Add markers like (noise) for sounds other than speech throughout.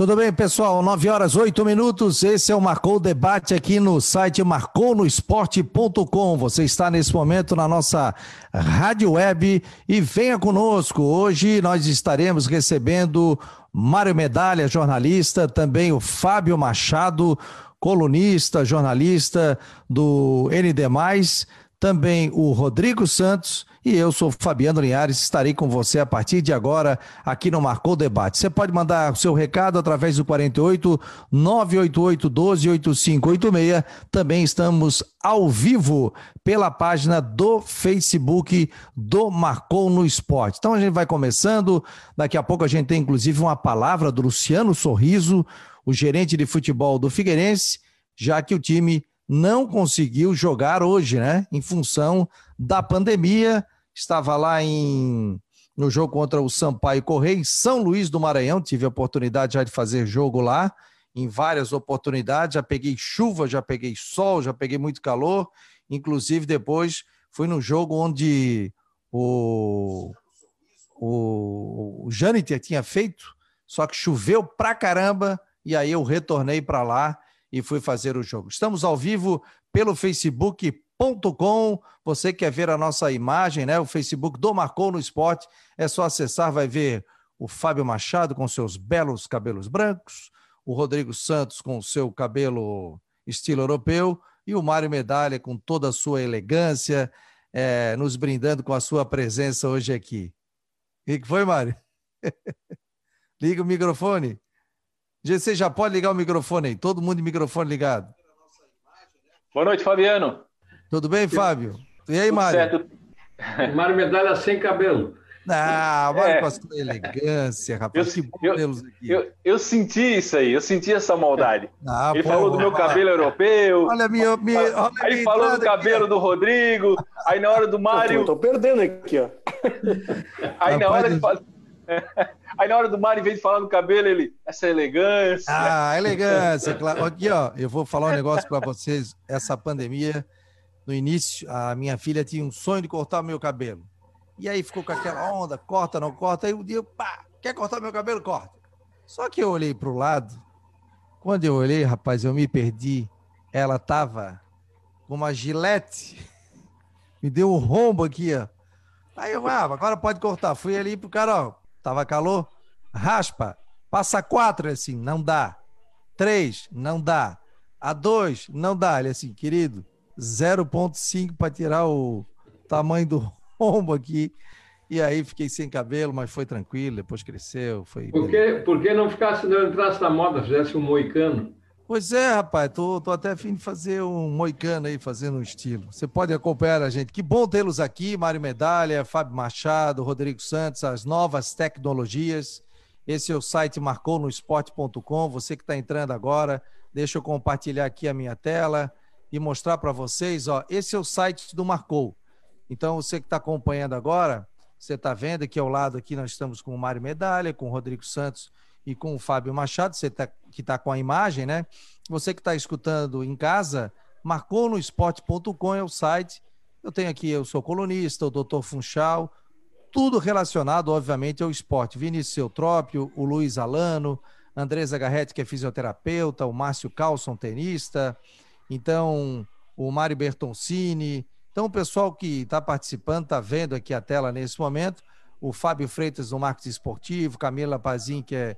Tudo bem, pessoal? 9 horas 8 minutos. Esse é o Marcou Debate aqui no site marconosport.com. Você está nesse momento na nossa rádio web e venha conosco. Hoje nós estaremos recebendo Mário Medalha, jornalista, também o Fábio Machado, colunista, jornalista do ND, também o Rodrigo Santos e eu sou Fabiano Linhares, estarei com você a partir de agora aqui no Marcou Debate. Você pode mandar o seu recado através do 48 988 12 8586. Também estamos ao vivo pela página do Facebook do Marcou no Esporte. Então a gente vai começando, daqui a pouco a gente tem inclusive uma palavra do Luciano Sorriso, o gerente de futebol do Figueirense, já que o time não conseguiu jogar hoje, né? Em função da pandemia. Estava lá em no jogo contra o Sampaio Correia, em São Luís do Maranhão. Tive a oportunidade já de fazer jogo lá, em várias oportunidades. Já peguei chuva, já peguei sol, já peguei muito calor. Inclusive, depois fui no jogo onde o, o, o tinha feito, só que choveu pra caramba. E aí eu retornei para lá e fui fazer o jogo. Estamos ao vivo pelo facebook.com. Você quer ver a nossa imagem, né? O Facebook do Marcou no Esporte. É só acessar, vai ver o Fábio Machado com seus belos cabelos brancos, o Rodrigo Santos com o seu cabelo estilo europeu e o Mário Medalha com toda a sua elegância, é, nos brindando com a sua presença hoje aqui. O que foi, Mário? (laughs) Liga o microfone. Você já pode ligar o microfone aí, todo mundo microfone ligado. Boa noite, Fabiano. Tudo bem, Fábio? E aí, Mário? Certo. Mário Medalha sem cabelo. Ah, Mário é. com a sua elegância, rapaz. Eu, que eu, aqui. Eu, eu, senti isso aí, eu senti essa maldade. (laughs) Ah, ele pô, falou do meu cabelo europeu. Olha a minha. minha olha aí minha falou do cabelo aqui. do Rodrigo. Aí na hora do Mário. Tô, tô perdendo aqui, ó. (laughs) Aí na hora de fazer. (laughs) Aí na hora do Mário, em vez de falar do cabelo, ele, essa elegância. Ah, elegância, claro. Aqui, ó, eu vou falar um negócio para vocês. Essa pandemia, no início, a minha filha tinha um sonho de cortar o meu cabelo. E aí ficou com aquela onda, corta, não corta. Aí um dia, pá, quer cortar meu cabelo? Corta. Só que eu olhei para o lado. Quando eu olhei, rapaz, eu me perdi. Ela tava com uma gilete. (laughs) Me deu um rombo aqui, ó. Aí eu, ah, agora pode cortar. Fui ali pro cara, ó, Tava calor? Raspa. Passa quatro, assim, não dá. Três, não dá. A dois, não dá. Ele assim, querido, 0,5 para tirar o tamanho do (laughs) rombo aqui. E aí fiquei sem cabelo, mas foi tranquilo, depois cresceu. Foi por, que, por que não ficasse, não entrasse na moda, fizesse um moicano? Pois é, rapaz, tô, tô até afim de fazer um moicano aí, fazendo um estilo. Você pode acompanhar a gente. Que bom tê-los aqui, Mário Medalha, Fábio Machado, Rodrigo Santos, as novas tecnologias. Esse é o site marconosport.com. Você que está entrando agora, deixa eu compartilhar aqui a minha tela e mostrar para vocês, ó, esse é o site do Marcou. Então, você que está acompanhando agora, você está vendo aqui ao lado aqui nós estamos com o Mário Medalha, com o Rodrigo Santos e com o Fábio Machado, você tá, que está com a imagem, né? Você que está escutando em casa, marcou no esporte.com é o site. Eu tenho aqui, eu sou colunista, o doutor Funchal, tudo relacionado, obviamente, ao esporte. Vinícius Eutrópio, o Luiz Alano, Andresa Garretti, que é fisioterapeuta, o Márcio Carlson, tenista, então o Mário Bertoncini. Então, o pessoal que está participando, está vendo aqui a tela nesse momento, o Fábio Freitas, do marketing esportivo, Camila Pazin, que é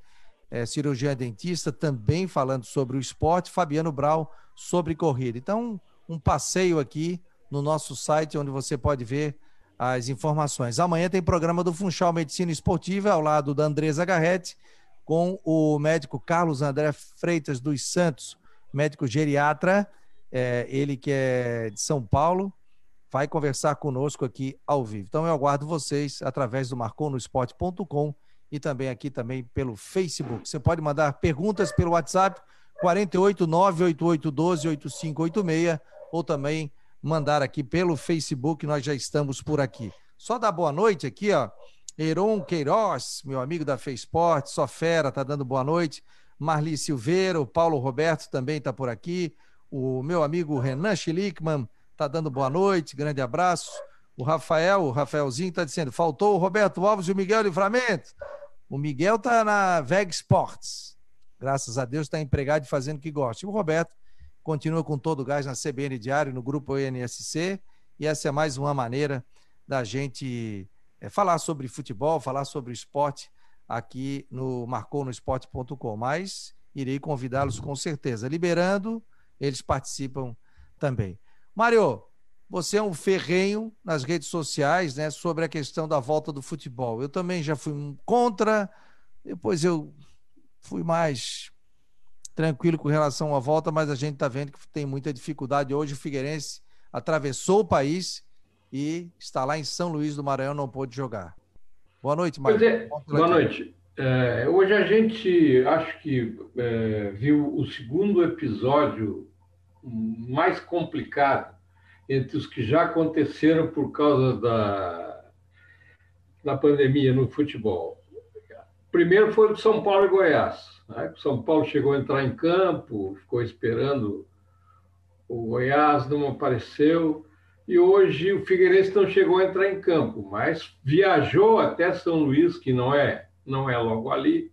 é, cirurgiã dentista, também falando sobre o esporte, Fabiano Brau sobre corrida. Então, um passeio aqui no nosso site, onde você pode ver as informações. Amanhã tem programa do Funchal Medicina Esportiva, ao lado da Andresa Garretti, com o médico Carlos André Freitas dos Santos, médico geriatra, é, ele que é de São Paulo, vai conversar conosco aqui ao vivo. Então eu aguardo vocês através do marconosport.com e também aqui também pelo Facebook. Você pode mandar perguntas pelo WhatsApp 48988128586 ou também mandar aqui pelo Facebook, nós já estamos por aqui. Só dar boa noite aqui, ó. Heron Queiroz, meu amigo da Feisport, só fera, tá dando boa noite. Marli Silveira, o Paulo Roberto também está por aqui. O meu amigo Renan Schlickman está dando boa noite, grande abraço. O Rafael, o Rafaelzinho está dizendo, faltou o Roberto Alves e o Miguel Livramento. O Miguel tá na VEG Sports. graças a Deus, está empregado e fazendo o que gosta. E o Roberto continua com todo o gás na CBN Diário, no grupo ONSC, e essa é mais uma maneira da gente é, falar sobre futebol, falar sobre esporte aqui no marconosport.com. Mas irei convidá-los com certeza. Liberando, eles participam também. Mário, você é um ferrenho nas redes sociais né, sobre a questão da volta do futebol. Eu também já fui contra, depois eu fui mais tranquilo com relação à volta, mas a gente está vendo que tem muita dificuldade. Hoje o Figueirense atravessou o país e está lá em São Luís do Maranhão, não pôde jogar. Boa noite, Mário. É, boa noite. É, hoje a gente acho que é, viu o segundo episódio mais complicado entre os que já aconteceram por causa da, da pandemia no futebol. Primeiro foi o de São Paulo e Goiás. Né? São Paulo chegou a entrar em campo, ficou esperando o Goiás, não apareceu. E hoje o Figueirense não chegou a entrar em campo, mas viajou até São Luís, que não é, não é logo ali.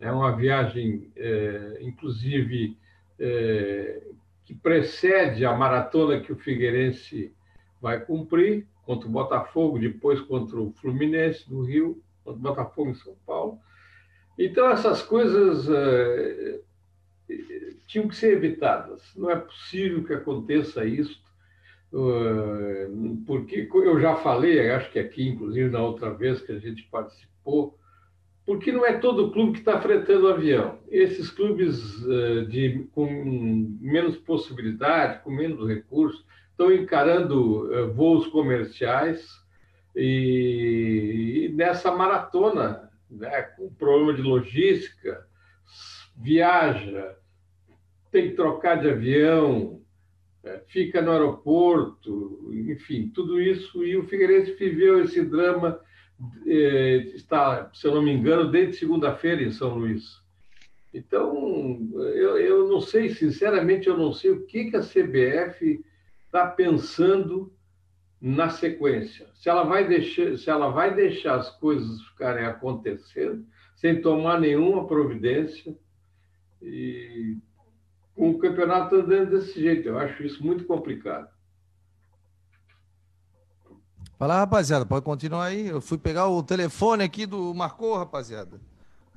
É uma viagem, é, inclusive, é, que precede a maratona que o Figueirense vai cumprir contra o Botafogo, depois contra o Fluminense do Rio, contra o Botafogo em São Paulo. Então, essas coisas é, tinham que ser evitadas. Não é possível que aconteça isso, é, porque eu já falei, acho que aqui, inclusive na outra vez que a gente participou, porque não é todo clube que está fretando avião. Esses clubes uh, de, com menos possibilidade, com menos recursos, estão encarando uh, voos comerciais e, e, nessa maratona, né, com problema de logística, viaja, tem que trocar de avião, uh, fica no aeroporto, enfim, tudo isso. E o Figueirense viveu esse drama está, se eu não me engano, desde segunda-feira em São Luís. Então, eu, eu não sei, sinceramente, eu não sei o que, que a CBF está pensando na sequência. Se ela vai deixar, se ela vai deixar as coisas ficarem acontecendo sem tomar nenhuma providência e com o campeonato andando desse jeito, eu acho isso muito complicado. Vai lá, rapaziada, pode continuar aí. Eu fui pegar o telefone aqui do Marcou, rapaziada.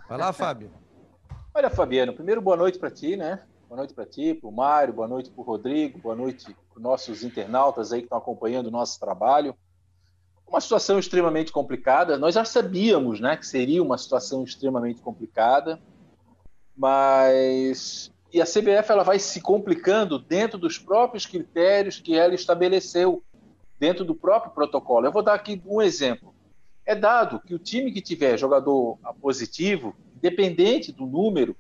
Vai lá, Fábio. (laughs) Olha, Fabiano, primeiro boa noite para ti, né? Boa noite para ti, para o Mário, boa noite para o Rodrigo, boa noite para os nossos internautas aí que estão acompanhando o nosso trabalho. Uma situação extremamente complicada. Nós já sabíamos, né, que seria uma situação extremamente complicada, mas e a CBF ela vai se complicando dentro dos próprios critérios que ela estabeleceu dentro do próprio protocolo. Eu vou dar aqui um exemplo. É dado que o time que tiver jogador positivo, independente do número,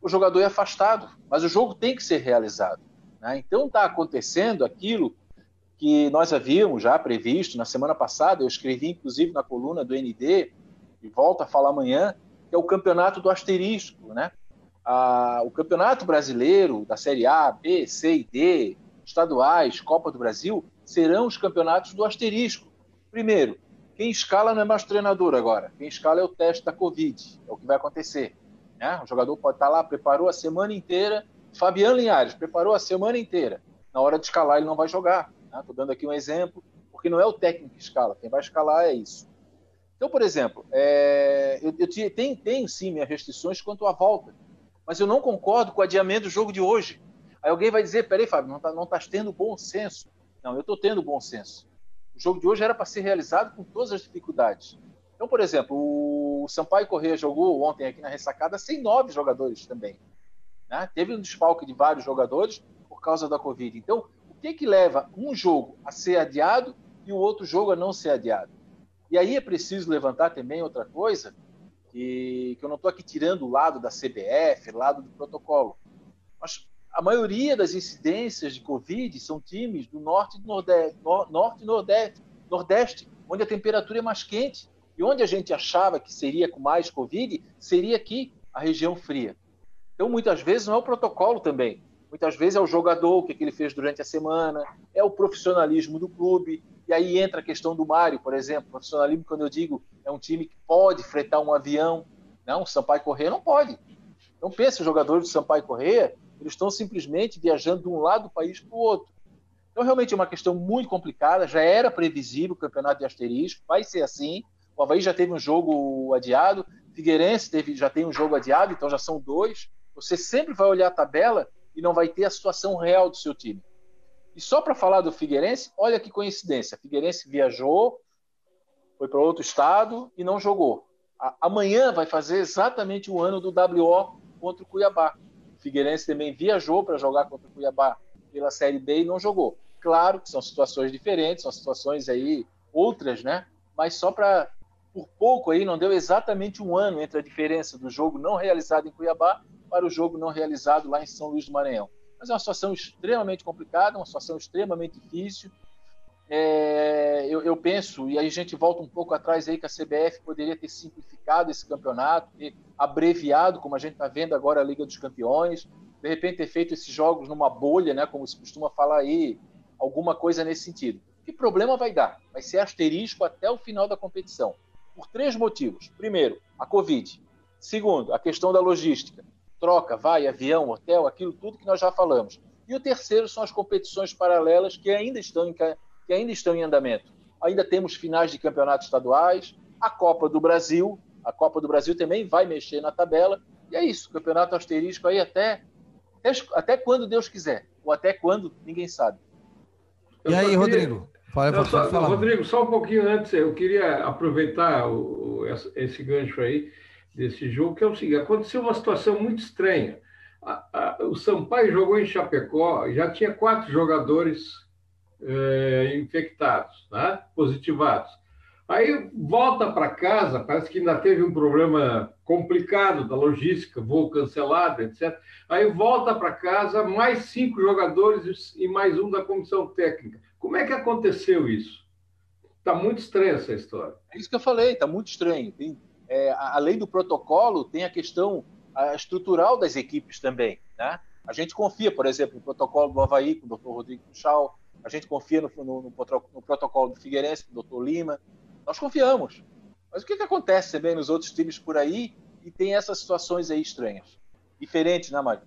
o jogador é afastado, mas o jogo tem que ser realizado. Né? Então está acontecendo aquilo que nós havíamos já previsto na semana passada, eu escrevi inclusive na coluna do ND, e volto a falar amanhã, que é o campeonato do asterisco. Né? o campeonato brasileiro da Série A, B, C e D, estaduais, Copa do Brasil, serão os campeonatos do asterisco. Primeiro, quem escala não é mais treinador agora. Quem escala é o teste da Covid. É o que vai acontecer. Né? O jogador pode estar lá, preparou a semana inteira. Fabiano Linhares preparou a semana inteira. Na hora de escalar, ele não vai jogar. Estou né? dando aqui um exemplo, porque não é o técnico que escala. Quem vai escalar é isso. Então, por exemplo, é... eu, eu tenho, tenho sim minhas restrições quanto à volta, mas eu não concordo com o adiamento do jogo de hoje. Aí alguém vai dizer: peraí, Fábio, não está não tá tendo bom senso. Não, eu estou tendo bom senso. O jogo de hoje era para ser realizado com todas as dificuldades. Então, por exemplo, o Sampaio Corrêa jogou ontem aqui na ressacada sem nove jogadores também. Né? Teve um desfalque de vários jogadores por causa da Covid. Então, o que, que leva um jogo a ser adiado e o outro jogo a não ser adiado? E aí é preciso levantar também outra coisa, que, que eu não estou aqui tirando o lado da CBF, lado do protocolo. Mas a maioria das incidências de Covid são times do norte e nordeste, norte nordeste, nordeste, onde a temperatura é mais quente. E onde a gente achava que seria com mais Covid, seria aqui, a região fria. Então, muitas vezes, não é o protocolo também. Muitas vezes é o jogador, o que, ele fez durante a semana, é o profissionalismo do clube. E aí entra a questão do Mário, por exemplo. Profissionalismo, quando eu digo, é um time que pode fretar um avião. Não, o Sampaio Corrêa não pode. Então pense, os jogadores do Sampaio Correia, eles estão simplesmente viajando de um lado do país para o outro. Então, realmente é uma questão muito complicada, já era previsível o campeonato de asterisco, vai ser assim. O Havaí já teve um jogo adiado, Figueirense teve, já tem um jogo adiado, então já são dois. Você sempre vai olhar a tabela e não vai ter a situação real do seu time. E só para falar do Figueirense, olha que coincidência. Figueirense viajou, foi para outro estado e não jogou. amanhã vai fazer exatamente um ano do WO contra o Cuiabá. Figueirense também viajou para jogar contra o Cuiabá pela Série B e não jogou. Claro que são situações diferentes, são situações aí outras, né? Mas só para por pouco aí não deu exatamente um ano entre a diferença do jogo não realizado em Cuiabá para o jogo não realizado lá em São Luís do Maranhão. Mas é uma situação extremamente complicada, uma situação extremamente difícil. É, eu, eu, penso, e aí a gente volta um pouco atrás aí, que a CBF poderia ter simplificado esse campeonato, ter abreviado, como a gente está vendo agora a Liga dos Campeões, de repente ter feito esses jogos numa bolha, né, como se costuma falar aí, alguma coisa nesse sentido. Que problema vai dar? Vai ser asterisco até o final da competição. Por três motivos. Primeiro, a Covid. Segundo, a questão da logística. Troca, vai, avião, hotel, aquilo tudo que nós já falamos. E o terceiro são as competições paralelas que ainda estão que ainda estão em andamento. Ainda temos finais de campeonatos estaduais, a Copa do Brasil. A Copa do Brasil também vai mexer na tabela. E é isso, campeonato asterisco aí até até, até quando Deus quiser, ou até quando ninguém sabe. E aí, Rodrigo? Fala, só, falar. Rodrigo, só um pouquinho antes, eu queria aproveitar o, esse gancho aí desse jogo, que é o seguinte: aconteceu uma situação muito estranha. A, a, o Sampaio jogou em Chapecó, já tinha quatro jogadores é, infectados, né? positivados. Aí volta para casa, parece que ainda teve um problema complicado da logística, voo cancelado, etc. Aí volta para casa, mais cinco jogadores e mais um da comissão técnica. Como é que aconteceu isso? Está muito estranha essa história. É isso que eu falei, está muito estranho. Tem, é, além do protocolo, tem a questão estrutural das equipes também. Né? A gente confia, por exemplo, no protocolo do Havaí, com o Dr. Rodrigo Puxal, a gente confia no, no, no, no protocolo do Figueirense, com o Dr. Lima, nós confiamos. Mas o que, que acontece também nos outros times por aí e tem essas situações aí estranhas? Diferentes, né, Mário?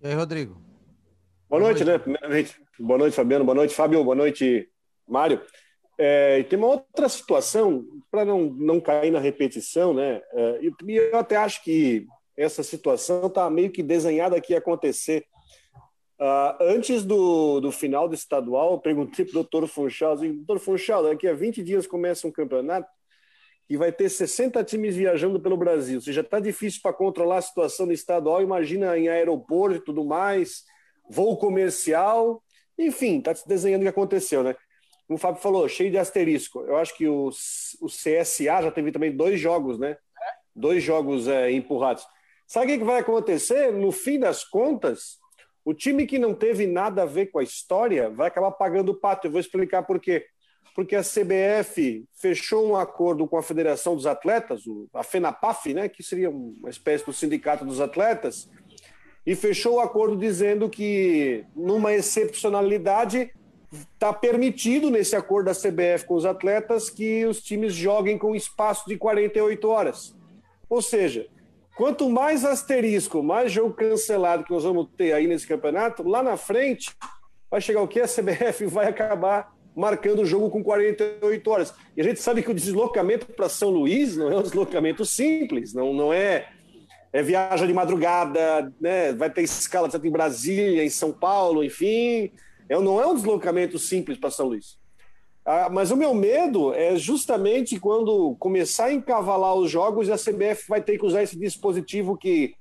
E aí, Rodrigo? Boa, Boa noite, noite, né? Primeiramente, boa noite, Fabiano. Boa noite, Fábio. Boa noite, Mário. É, tem uma outra situação, para não, não cair na repetição, né? É, e eu até acho que essa situação está meio que desenhada aqui acontecer Uh, antes do, do final do estadual, eu perguntei para o doutor Funchal, doutor Funchal, daqui a 20 dias começa um campeonato que vai ter 60 times viajando pelo Brasil. Ou seja, está difícil para controlar a situação no estadual, imagina em aeroporto e tudo mais, voo comercial, enfim, está se desenhando o que aconteceu, né? Como o Fábio falou, cheio de asterisco. Eu acho que o, o CSA já teve também dois jogos, né? Dois jogos é, empurrados. Sabe o que vai acontecer? No fim das contas, o time que não teve nada a ver com a história vai acabar pagando o pato. Eu vou explicar por quê. Porque a CBF fechou um acordo com a Federação dos Atletas, a FENAPAF, né, que seria uma espécie do sindicato dos atletas, e fechou o acordo dizendo que, numa excepcionalidade, está permitido nesse acordo da CBF com os atletas que os times joguem com espaço de 48 horas. Ou seja, Quanto mais asterisco, mais jogo cancelado que nós vamos ter aí nesse campeonato, lá na frente vai chegar o que? A CBF (laughs) vai acabar marcando o jogo com 48 horas. E a gente sabe que o deslocamento para São Luís não é um deslocamento simples, não, não é, é viagem de madrugada, né? vai ter escala em Brasília, em São Paulo, enfim. É, não é um deslocamento simples para São Luís. Ah, mas o meu medo é justamente quando começar a encavalar os jogos e a CBF vai ter que usar esse dispositivo que,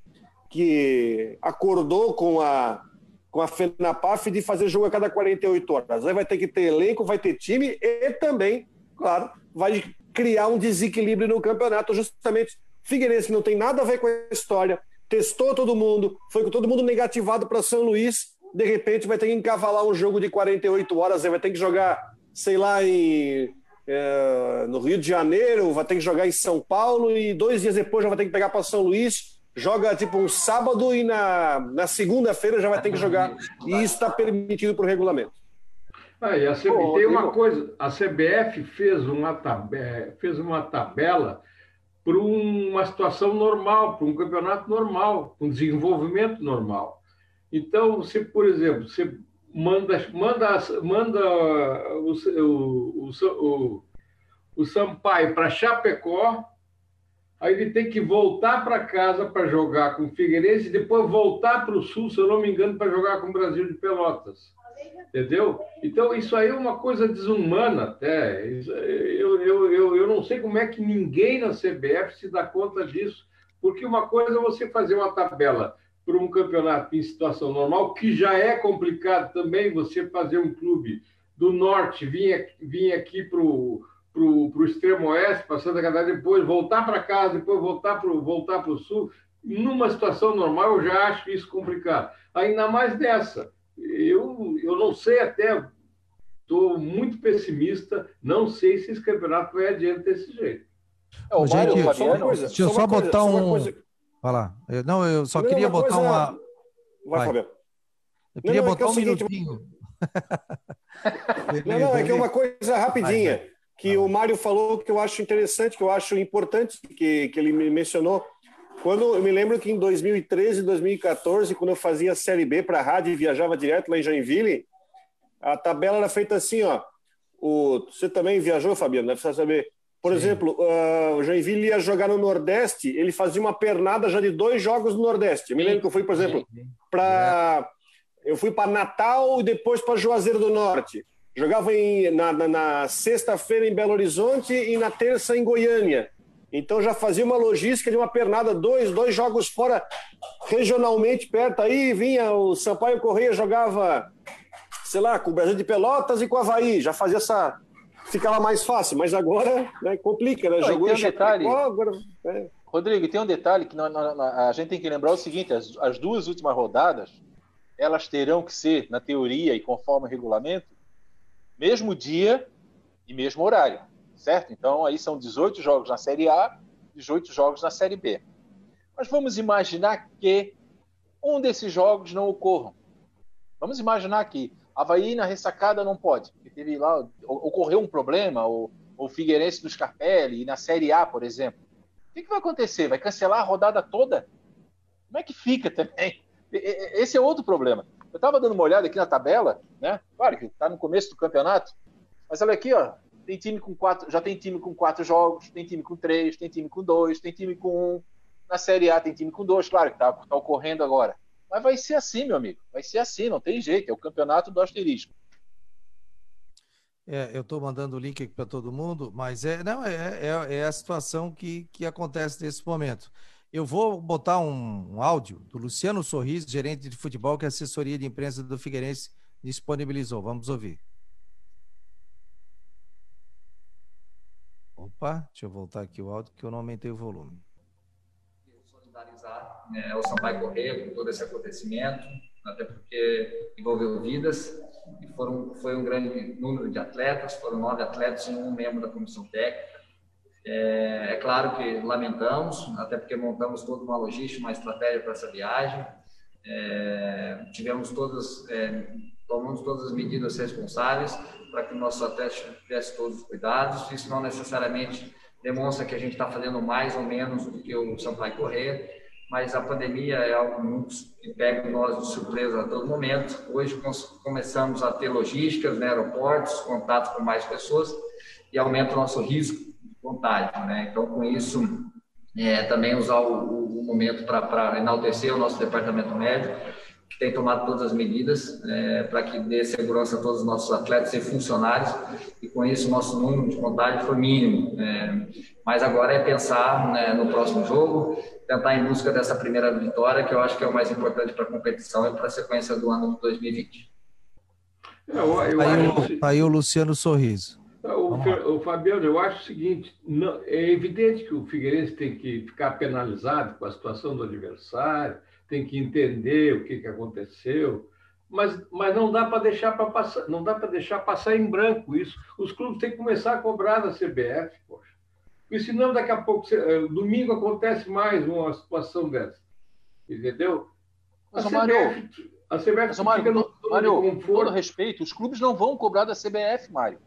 que acordou com a, com a FENAPAF de fazer jogo a cada 48 horas. Aí vai ter que ter elenco, vai ter time e também, claro, vai criar um desequilíbrio no campeonato. Justamente, Figueirense não tem nada a ver com a história, testou todo mundo, foi com todo mundo negativado para São Luís, de repente vai ter que encavalar um jogo de 48 horas, aí vai ter que jogar sei lá, em, é, no Rio de Janeiro, vai ter que jogar em São Paulo e dois dias depois já vai ter que pegar para São Luís, joga tipo um sábado e na, na segunda-feira já vai ter que jogar. E isso está permitido por regulamento. Ah, e CB, Pô, tem uma coisa, a CBF fez uma, tabela, fez uma tabela para uma situação normal, para um campeonato normal, um desenvolvimento normal. Então, você, por exemplo, você manda, manda, manda o, o, o, o Sampaio para Chapecó, aí ele tem que voltar para casa para jogar com o Figueirense e depois voltar para o Sul, se eu não me engano, para jogar com o Brasil de Pelotas. Entendeu? Então, isso aí é uma coisa desumana até. Eu, eu, eu, eu não sei como é que ninguém na CBF se dá conta disso, porque uma coisa é você fazer uma tabela para um campeonato em situação normal, que já é complicado também você fazer um clube do norte vir, vir aqui para o para o extremo oeste, para Santa Catarina, depois voltar para casa, depois voltar para voltar o sul. Numa situação normal, eu já acho isso complicado. Ainda mais dessa. Eu, eu não sei até, estou muito pessimista, não sei se esse campeonato vai adiante desse jeito. É, o Mário, Gente, Fabiano, coisa, deixa eu só, só botar coisa, um. Coisa... Vai lá. Eu, não, eu só não, queria uma botar coisa... uma. Vai, vai. Fabiano. Eu queria não, não, botar é, é um seguinte... minutinho. não, não, é que é uma coisa rapidinha. Vai, que o Mário falou que eu acho interessante, que eu acho importante, que, que ele me mencionou. Quando eu me lembro que em 2013, 2014, quando eu fazia Série B para a rádio e viajava direto lá em Joinville, a tabela era feita assim, ó. O, você também viajou, Fabiano, deve saber. Por Sim. exemplo, uh, o Joinville ia jogar no Nordeste, ele fazia uma pernada já de dois jogos no Nordeste. Eu me lembro que eu fui, por exemplo, para eu fui para Natal e depois para Juazeiro do Norte. Jogava em, na, na, na sexta-feira em Belo Horizonte e na terça em Goiânia. Então já fazia uma logística de uma pernada, dois, dois jogos fora regionalmente perto. Aí vinha o Sampaio Correia, jogava, sei lá, com o Brasil de Pelotas e com o Havaí. Já fazia essa. Ficava mais fácil, mas agora né, complica, né? Jogou tem um detalhe. Agora, é. Rodrigo, tem um detalhe que a gente tem que lembrar o seguinte: as, as duas últimas rodadas elas terão que ser, na teoria e conforme o regulamento, mesmo dia e mesmo horário, certo? Então, aí são 18 jogos na Série A, 18 jogos na Série B. Mas vamos imaginar que um desses jogos não ocorram. Vamos imaginar que Havaí na ressacada não pode, porque teve lá, ocorreu um problema, ou o Figueirense do Scarpelli, na Série A, por exemplo. O que, que vai acontecer? Vai cancelar a rodada toda? Como é que fica também? Esse é outro problema. Eu estava dando uma olhada aqui na tabela, né? Claro que está no começo do campeonato, mas olha aqui, ó, tem time com quatro, já tem time com quatro jogos, tem time com três, tem time com dois, tem time com um. Na Série A tem time com dois, claro que está tá ocorrendo agora. Mas vai ser assim, meu amigo. Vai ser assim, não tem jeito. É o campeonato do asterisco. É, eu estou mandando o link aqui para todo mundo, mas é, não, é, é, é, a situação que, que acontece nesse momento. Eu vou botar um, um, áudio do Luciano Sorriso, gerente de futebol que a assessoria de imprensa do Figueirense disponibilizou. Vamos ouvir. Opa, deixa eu voltar aqui o áudio que eu não aumentei o volume. Solidarizar né, o Sampaio Correia com todo esse acontecimento, até porque envolveu vidas e foram, foi um grande número de atletas, foram nove atletas e um membro da comissão técnica. É, é, claro que lamentamos, até porque montamos toda uma logística, uma estratégia para essa viagem. É, tivemos todas, é, tomamos todas as medidas responsáveis para que o nosso atleta tivesse todos os cuidados. Isso não necessariamente demonstra que a gente está fazendo mais ou menos do que o Sampaio Correr, mas a pandemia é algo muito que pega nós de surpresa a todo momento. Hoje começamos a ter logísticas, né, aeroportos, contatos com mais pessoas e aumenta o nosso risco contágio, né? Então, com isso, é, também usar o, o momento para enaltecer o nosso departamento médico, tem tomado todas as medidas é, para que dê segurança a todos os nossos atletas e funcionários, e com isso o nosso número de contágio foi mínimo. É, mas agora é pensar né, no próximo jogo, tentar em busca dessa primeira vitória, que eu acho que é o mais importante para a competição e para a sequência do ano de 2020. É, eu, eu aí, acho... aí o Luciano Sorriso. O, o, Fabiano, eu acho o seguinte: não, é evidente que o Figueirense tem que ficar penalizado com a situação do adversário, tem que entender o que, que aconteceu, mas, mas não dá para deixar para passar, não dá para deixar passar em branco isso. Os clubes têm que começar a cobrar da CBF, poxa. Porque senão daqui a pouco, eh, domingo acontece mais uma situação dessa. Entendeu? Mas, a CBF, Mário, a CBF mas, Mário, Mário, com todo respeito, os clubes não vão cobrar da CBF, Mário.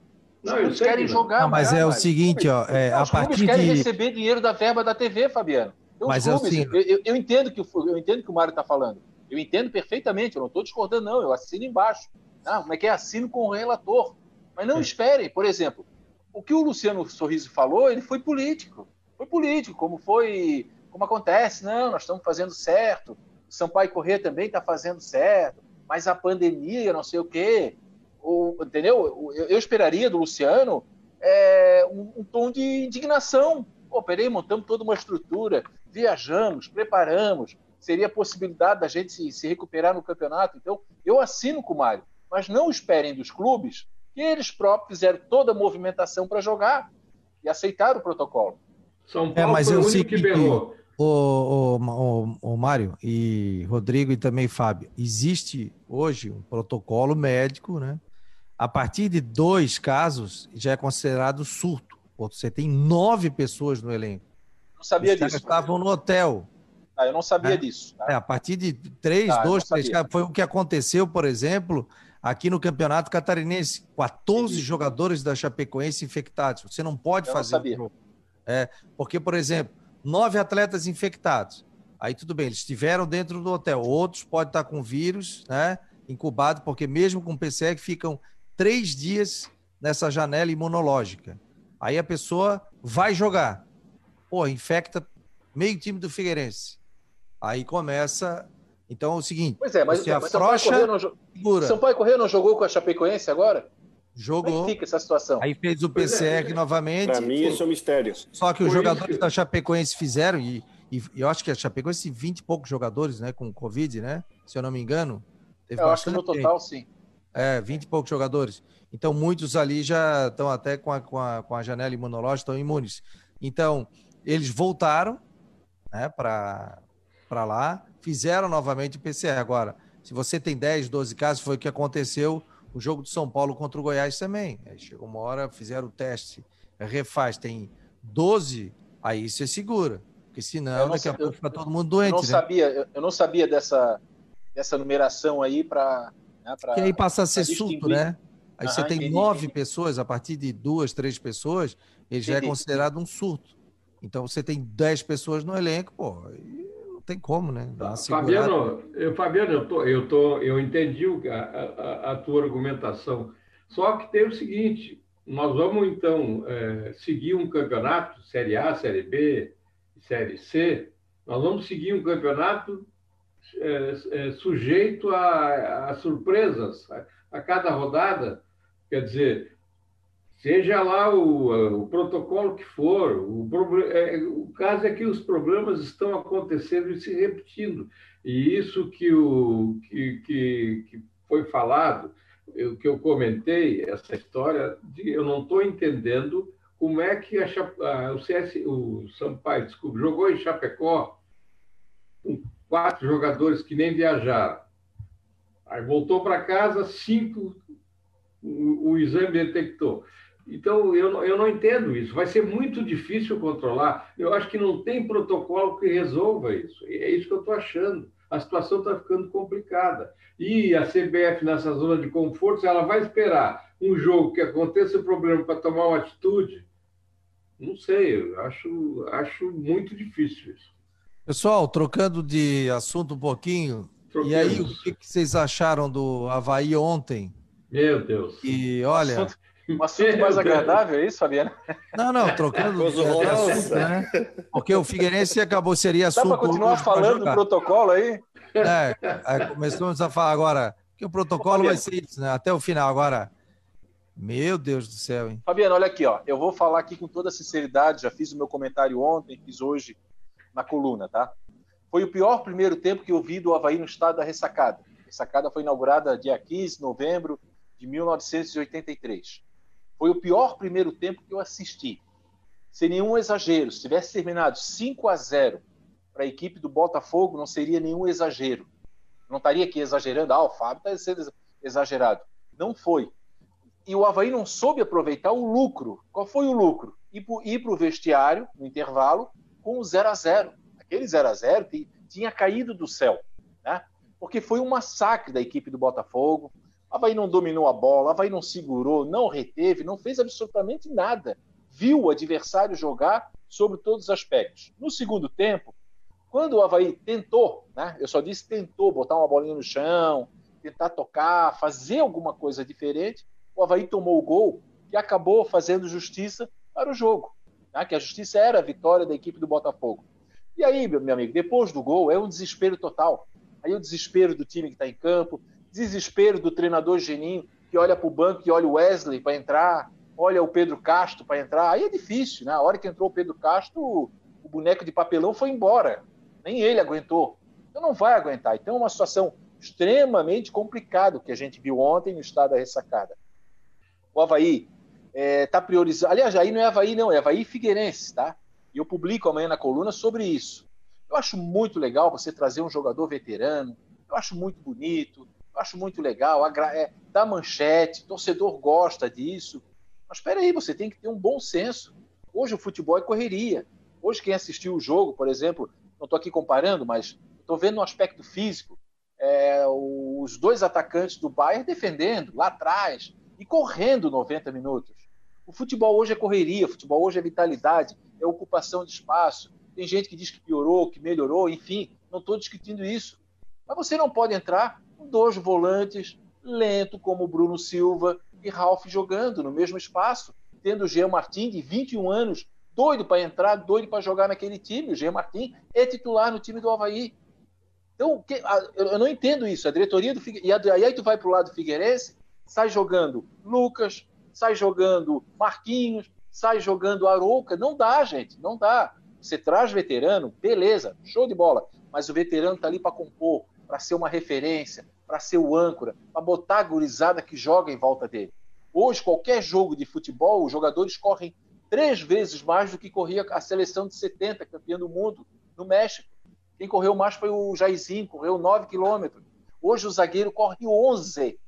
Os não, clubes querem jogar. Não, mas é o seguinte, ó, é, a os partir clubes querem de... receber dinheiro da verba da TV, Fabiano. Então, mas clubes, é assim... eu, eu, entendo que eu entendo que o Mário está falando. Eu entendo perfeitamente. Eu não estou discordando, não. Eu assino embaixo. Ah, como é que é? Assino com o relator. Mas não é. esperem. Por exemplo, o que o Luciano Sorriso falou, ele foi político. Foi político, como foi, como acontece. Não, nós estamos fazendo certo. O Sampaio Corrêa também está fazendo certo. Mas a pandemia, não sei o quê. Entendeu? Eu, eu esperaria do Luciano é, um, um, tom de indignação. Pô, peraí, montamos toda uma estrutura, viajamos, preparamos, seria a possibilidade da gente se, se recuperar no campeonato. Então, eu assino com o Mário, mas não esperem dos clubes que eles próprios fizeram toda a movimentação para jogar e aceitaram o protocolo. São é, Paulo é, mas foi eu o único que berrou. O, o, o, o Mário e Rodrigo e também Fábio, existe hoje um protocolo médico, né? A partir de dois casos já é considerado surto. Você tem nove pessoas no elenco. Não sabia disso. estavam no hotel. Ah, eu não sabia né? disso. Tá? É, a partir de três, tá, dois, três. Foi o que aconteceu, por exemplo, aqui no Campeonato Catarinense. 14 Entendi. jogadores da Chapecoense infectados. Você não pode eu fazer. Não. É, porque, por exemplo, nove atletas infectados. Aí tudo bem, eles estiveram dentro do hotel. Outros podem estar com vírus, né? Incubado, porque mesmo com PCR ficam três dias nessa janela imunológica. Aí a pessoa vai jogar. Pô, infecta meio time do Figueirense. Aí começa. Então é o seguinte: pois é, mas, você mas afrouxa, não segura. Sampaio Correia não jogou com a Chapecoense agora? Jogou. Como é fica essa situação? Aí fez o PCR é. novamente. Para mim, isso é um mistério. Só que os Por jogadores que... da Chapecoense fizeram, e, e, eu acho que a Chapecoense, 20 e poucos jogadores, né, com Covid, né? Se eu não me engano. Teve eu acho que no total, sim. É, 20 e poucos jogadores. Então, muitos ali já estão até com a, com a, com a janela imunológica, estão imunes. Então, eles voltaram né, para lá, fizeram novamente o PCR. Agora, se você tem 10, 12 casos, foi o que aconteceu o jogo do São Paulo contra o Goiás também. Aí chegou uma hora, fizeram o teste, refaz, tem 12, aí você segura. Porque senão, daqui a pouco fica todo mundo doente. Eu não, né? sabia, eu não sabia dessa, dessa numeração aí para né, que aí passa a ser surto, né? Aí você tem entendi, nove entendi. pessoas, a partir de duas, três pessoas, ele entendi. já é considerado um surto. Então você tem dez pessoas no elenco, pô, não tem como, né? Fabiano, eu, Fabiano, eu, tô, eu, tô, eu entendi a, a, a, tua argumentação. Só que tem o seguinte: nós vamos então é, seguir um campeonato, Série A, Série B, Série C, nós vamos seguir um campeonato é, é, sujeito a, a surpresas a, a, cada rodada. Quer dizer, seja lá o, o protocolo que for, o, é, o caso é que os problemas estão acontecendo e se repetindo. E isso que, o, que, que, que foi falado, o que eu comentei, essa história, de, eu não estou entendendo como é que a, a, o, CS, o Sampaio desculpa, jogou em Chapecó quatro jogadores que nem viajaram. Aí voltou para casa, cinco o, o, exame detectou. Então, eu, eu não entendo isso. Vai ser muito difícil controlar. Eu acho que não tem protocolo que resolva isso. É isso que eu estou achando. A situação está ficando complicada. E a CBF, nessa zona de conforto, ela vai esperar um jogo que aconteça o problema para tomar uma atitude? Não sei, eu acho, acho muito difícil isso. Pessoal, trocando de assunto um pouquinho, e aí, o que, vocês acharam do Havaí ontem? Meu Deus. E olha. Assunto, um assunto mais agradável, é isso, Fabiano? Não, não, trocando de, de assunto, né? Porque o Figueirense acabou, seria assunto. Dá para continuar falando do protocolo aí? É, aí começamos a falar agora que o protocolo vai ser isso, né? Até o final. Agora, meu Deus do céu, hein? Fabiano, olha aqui, ó. Eu vou falar aqui com toda sinceridade. Já fiz o meu comentário ontem, fiz hoje na coluna, tá? Foi o pior primeiro tempo que eu vi do Havaí no estado da ressacada. A ressacada foi inaugurada dia 15 de novembro de 1983. Foi o pior primeiro tempo que eu assisti. Sem nenhum exagero. Se tivesse terminado 5 a 0 para a equipe do Botafogo, não seria nenhum exagero. Não estaria aqui exagerando, ah, o Fábio está sendo exagerado. Não foi. E o Havaí não soube aproveitar o lucro. Qual foi o lucro? Ir para o vestiário, no intervalo, com o 0 a 0 Aquele 0 a 0 tinha caído do céu, né? porque foi um massacre da equipe do Botafogo. Havaí não dominou a bola, Havaí não segurou, não reteve, não fez absolutamente nada. Viu o adversário jogar sobre todos os aspectos. No segundo tempo, quando o Havaí tentou, né, eu só disse tentou botar uma bolinha no chão, tentar tocar, fazer alguma coisa diferente, o Havaí tomou o gol que acabou fazendo justiça para o jogo. Né, que a justiça era a vitória da equipe do Botafogo. E aí, meu amigo, depois do gol, é um desespero total. Aí o desespero do time que está em campo, desespero do treinador Geninho, que olha para o banco e olha o Wesley para entrar, olha o Pedro Castro para entrar. Aí é difícil, né? A hora que entrou o Pedro Castro, o boneco de papelão foi embora. Nem ele aguentou. Então não vai aguentar. Então é uma situação extremamente complicada que a gente viu ontem no estado da ressacada. O Havaí está é, tá priorizando. Aliás, aí não é Havaí, não, é Havaí Figueirense, tá? E eu publico amanhã na coluna sobre isso. Eu acho muito legal você trazer um jogador veterano, eu acho muito bonito, acho muito legal, é, dá manchete, torcedor gosta disso. Mas espera aí, você tem que ter um bom senso. Hoje o futebol é correria. Hoje quem assistiu o jogo, por exemplo, não estou aqui comparando, mas estou vendo no aspecto físico, é, os dois atacantes do Bayern defendendo lá atrás e correndo 90 minutos. O futebol hoje é correria, o futebol hoje é vitalidade, é ocupação de espaço. Tem gente que diz que piorou, que melhorou, enfim, não estou discutindo isso. Mas você não pode entrar dois volantes lento como Bruno Silva e Ralf jogando no mesmo espaço, tendo o Jean Martin de 21 anos, doido para entrar, doido para jogar naquele time. O Jean Martin é titular no time do Havaí. Então, eu não entendo isso. A diretoria do Figueirense. E aí tu vai para o lado do Figueirense, sai jogando Lucas, sai jogando Marquinhos, sai jogando Arouca. Não dá, gente, não dá. Você traz veterano, beleza, show de bola. Mas o veterano está ali para compor, para ser uma referência, para ser o âncora, para botar a gurizada que joga em volta dele. Hoje, qualquer jogo de futebol, os jogadores correm três vezes mais do que corria a seleção de 70, campeã do mundo, no México. Quem correu mais foi o Jairzinho, correu 9 quilômetros. Hoje o zagueiro corre 11.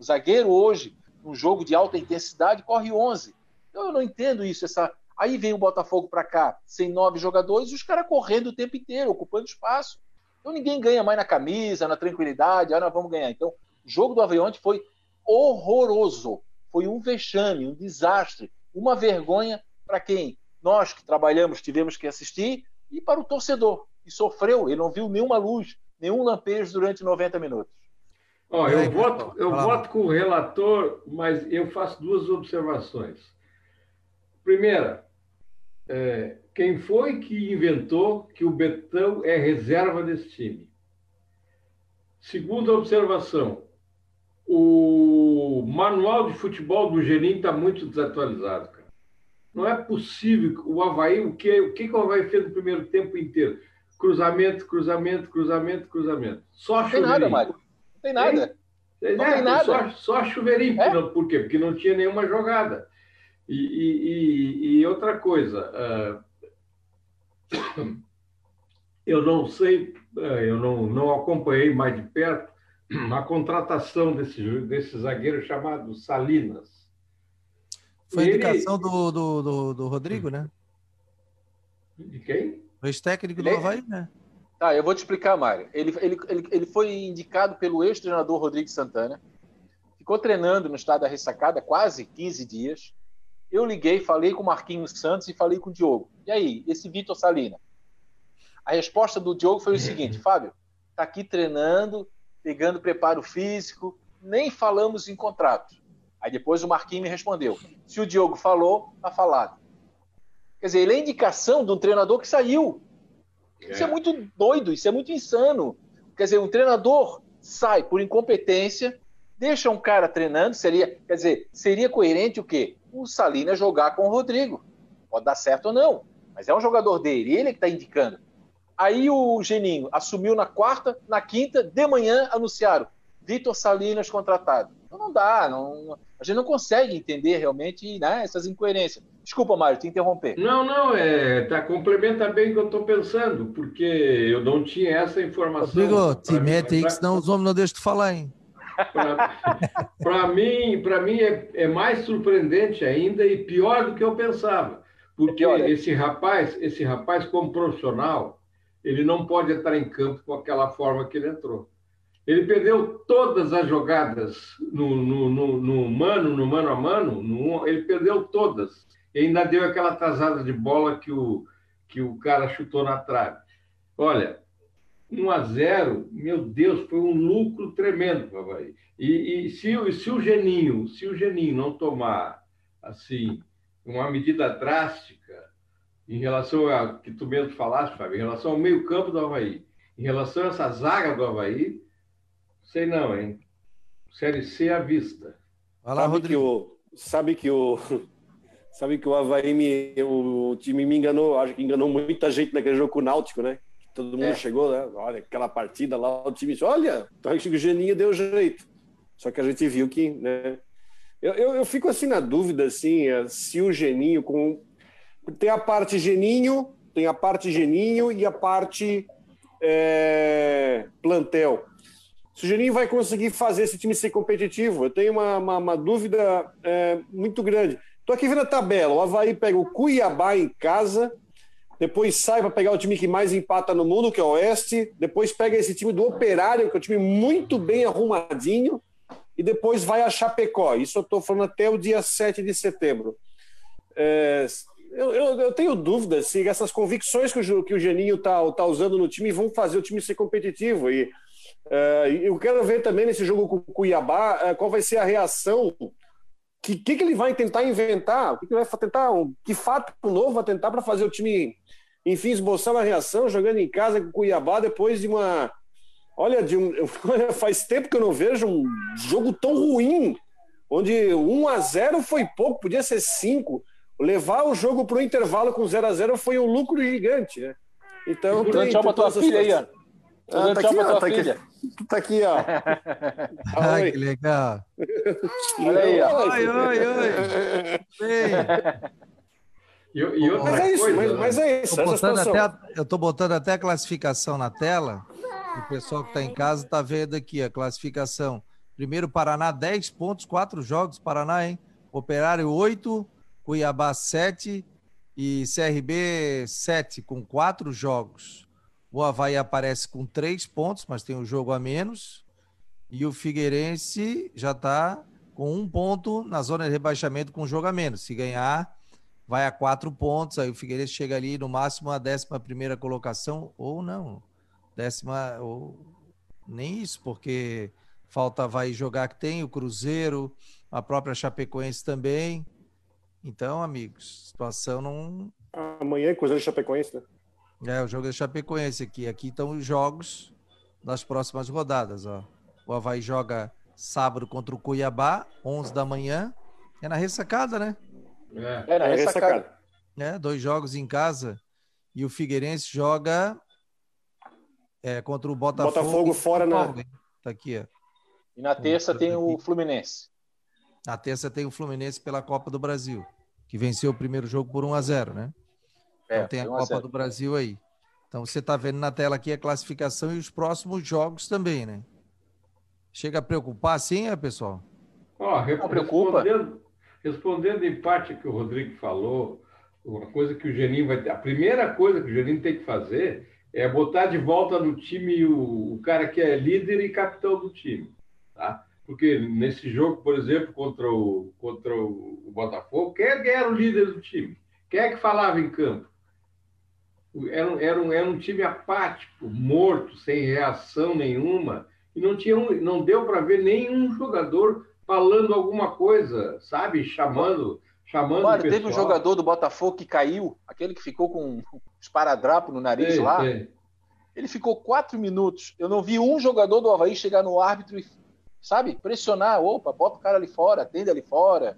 O zagueiro hoje, num jogo de alta intensidade, corre 11. Então eu não entendo isso. Essa... Aí vem o Botafogo para cá, sem nove jogadores, e os caras correndo o tempo inteiro, ocupando espaço. Então ninguém ganha mais na camisa, na tranquilidade, ah, nós vamos ganhar. Então, o jogo do Havaí ontem foi horroroso. Foi um vexame, um desastre, uma vergonha para quem nós que trabalhamos tivemos que assistir e para o torcedor, que sofreu, ele não viu nenhuma luz, nenhum lampejo durante 90 minutos. Oh, eu voto, eu voto com o relator, mas eu faço duas observações. Primeira, é, quem foi que inventou que o Betão é reserva desse time? Segunda observação, o manual de futebol do Geninho está muito desatualizado, cara. Não é possível o Havaí, o que, o que, que o Havaí fez no primeiro tempo inteiro? Cruzamento, cruzamento, cruzamento, cruzamento. Só não tem nada, Mário. Não tem nada. Não é, tem nada. Só, só chuveirinho. É? Por quê? Porque não tinha nenhuma jogada. E, e, e outra coisa, uh, eu não sei, uh, eu não, não acompanhei mais de perto a contratação desse, desse zagueiro chamado Salinas. Foi Ele... indicação do, do, do, do, Rodrigo, né? De quem? O ex-técnico do Ele... Havaí, né? Tá, eu vou te explicar, Mário. Ele, ele, ele, ele foi indicado pelo ex-treinador Rodrigo Santana, ficou treinando no estado da ressacada quase 15 dias, eu liguei, falei com o Marquinhos Santos e falei com o Diogo. E aí, esse Vitor Salina? A resposta do Diogo foi o seguinte: (laughs) Fábio, está aqui treinando, pegando preparo físico, nem falamos em contrato. Aí depois o Marquinhos me respondeu: se o Diogo falou, está falado. Quer dizer, ele é indicação de um treinador que saiu. Isso é. é muito doido, isso é muito insano. Quer dizer, um treinador sai por incompetência, deixa um cara treinando, seria, quer dizer, seria coerente o quê? O Salinas jogar com o Rodrigo. Pode dar certo ou não, mas é um jogador dele, ele que está indicando. Aí o Geninho assumiu na quarta, na quinta, de manhã anunciaram Vitor Salinas contratado. Então não dá, não, a gente não consegue entender realmente né, essas incoerências. Desculpa, Mário, te interromper. Não, não, é, tá, complementa bem o que eu estou pensando, porque eu não tinha essa informação. Rodrigo, te mete aí, que senão os homens não deixam de falar, hein? Para mim, para mim é, é, mais surpreendente ainda e pior do que eu pensava, porque é esse rapaz, esse rapaz como profissional, ele não pode entrar em campo com aquela forma que ele entrou. Ele perdeu todas as jogadas no, no, no, no mano, no mano a mano, no, ele perdeu todas. E ainda deu aquela atrasada de bola que o, que o cara chutou na trave. Olha, 1 a 0, meu Deus, foi um lucro tremendo para o Havaí. E, e se, se, o Geninho, se o Geninho não tomar assim uma medida drástica em relação a que tu mesmo falaste, Fábio, em relação ao meio-campo do Havaí, em relação a essa zaga do Havaí, sei não, hein? Série C à vista. Vai lá, sabe Rodrigo. Que o, sabe que o sabe que o Havaí me, o, time me enganou, acho que enganou muita gente naquele jogo com o Náutico, né? Todo mundo é. chegou, né? Olha, aquela partida lá, o time disse, olha, o Geninho deu jeito. Só que a gente viu que, né? Eu, eu, eu fico assim na dúvida, assim, é, se o Geninho com tem a parte Geninho, tem a parte Geninho e a parte é, plantel. Se o Geninho vai conseguir fazer esse time ser competitivo, eu tenho uma, uma, uma dúvida é, muito grande. Estou aqui vendo a tabela. O Havaí pega o Cuiabá em casa, depois sai para pegar o time que mais empata no mundo, que é o Oeste, depois pega esse time do Operário, que é um time muito bem arrumadinho, e depois vai a Chapecó. Isso eu estou falando até o dia 7 de setembro. É, eu, eu, eu, tenho dúvidas se essas convicções que o, que o Geninho está tá usando no time vão fazer o time ser competitivo. E uh, eu quero ver também nesse jogo com o Cuiabá uh, qual vai ser a reação. Que, que, que ele vai tentar inventar? O que, que ele vai tentar? Um, que fato novo vai tentar para fazer o time, enfim, esboçar uma reação jogando em casa com o Cuiabá depois de uma. Olha, de um, (laughs) faz tempo que eu não vejo um jogo tão ruim, onde 1 a 0 foi pouco, podia ser 5 levar o jogo para o intervalo com 0 a 0 foi um lucro gigante, né? Então, tem, tchau para tua filha aí, ó. Ah, tá, aqui, ó, tá, aqui, tá aqui, ó. Ai, que legal. Olha aí, ó. Oi, oi, oi. (laughs) E, e outra mas é isso, coisa, mas, né? mas é isso. Tô botando até a, eu estou botando até a classificação na tela. O pessoal que está em casa está vendo aqui a classificação. Primeiro, Paraná, 10 pontos, 4 jogos. Paraná, hein? Operário, 8. Cuiabá 7 e CRB 7 com quatro jogos. O Havaí aparece com três pontos, mas tem um jogo a menos. E o Figueirense já está com um ponto na zona de rebaixamento com um jogo a menos. Se ganhar, vai a quatro pontos. Aí o Figueirense chega ali no máximo a décima primeira colocação, ou não. Décima, ou nem isso, porque falta vai jogar que tem o Cruzeiro, a própria Chapecoense também. Então, amigos, situação não. Amanhã Cruzeiro Chapecoense, né? É, o jogo é Chapecoense aqui. Aqui estão os jogos das próximas rodadas, ó. O Havaí joga sábado contra o Cuiabá, 11 da manhã. É na ressacada, né? É, é na ressacada. É, dois jogos em casa. E o Figueirense joga é, contra o Botafogo. Botafogo fora na. Tá aqui, ó. E na terça tem o Fluminense. Na terça tem o Fluminense pela Copa do Brasil, que venceu o primeiro jogo por 1 a 0 né? É, então tem a Copa do Brasil aí. Então você está vendo na tela aqui a classificação e os próximos jogos também, né? Chega a preocupar, sim, é, pessoal? Oh, respondendo, respondendo em parte que o Rodrigo falou, uma coisa que o Geninho vai ter. A primeira coisa que o Geninho tem que fazer é botar de volta no time o, o cara que é líder e capitão do time. Tá? Porque nesse jogo, por exemplo, contra o, contra o, Botafogo, quem é era o líder do time? Quem é que falava em campo? Era, era, um, era um time apático, morto, sem reação nenhuma, e não, tinha um, não deu para ver nenhum jogador falando alguma coisa, sabe? Chamando. chamando Olha, teve um jogador do Botafogo que caiu, aquele que ficou com um esparadrapo no nariz lá. Ele ficou quatro minutos. Eu não vi um jogador do Havaí chegar no árbitro e sabe? Pressionar, opa, bota o cara ali fora, atende ali fora.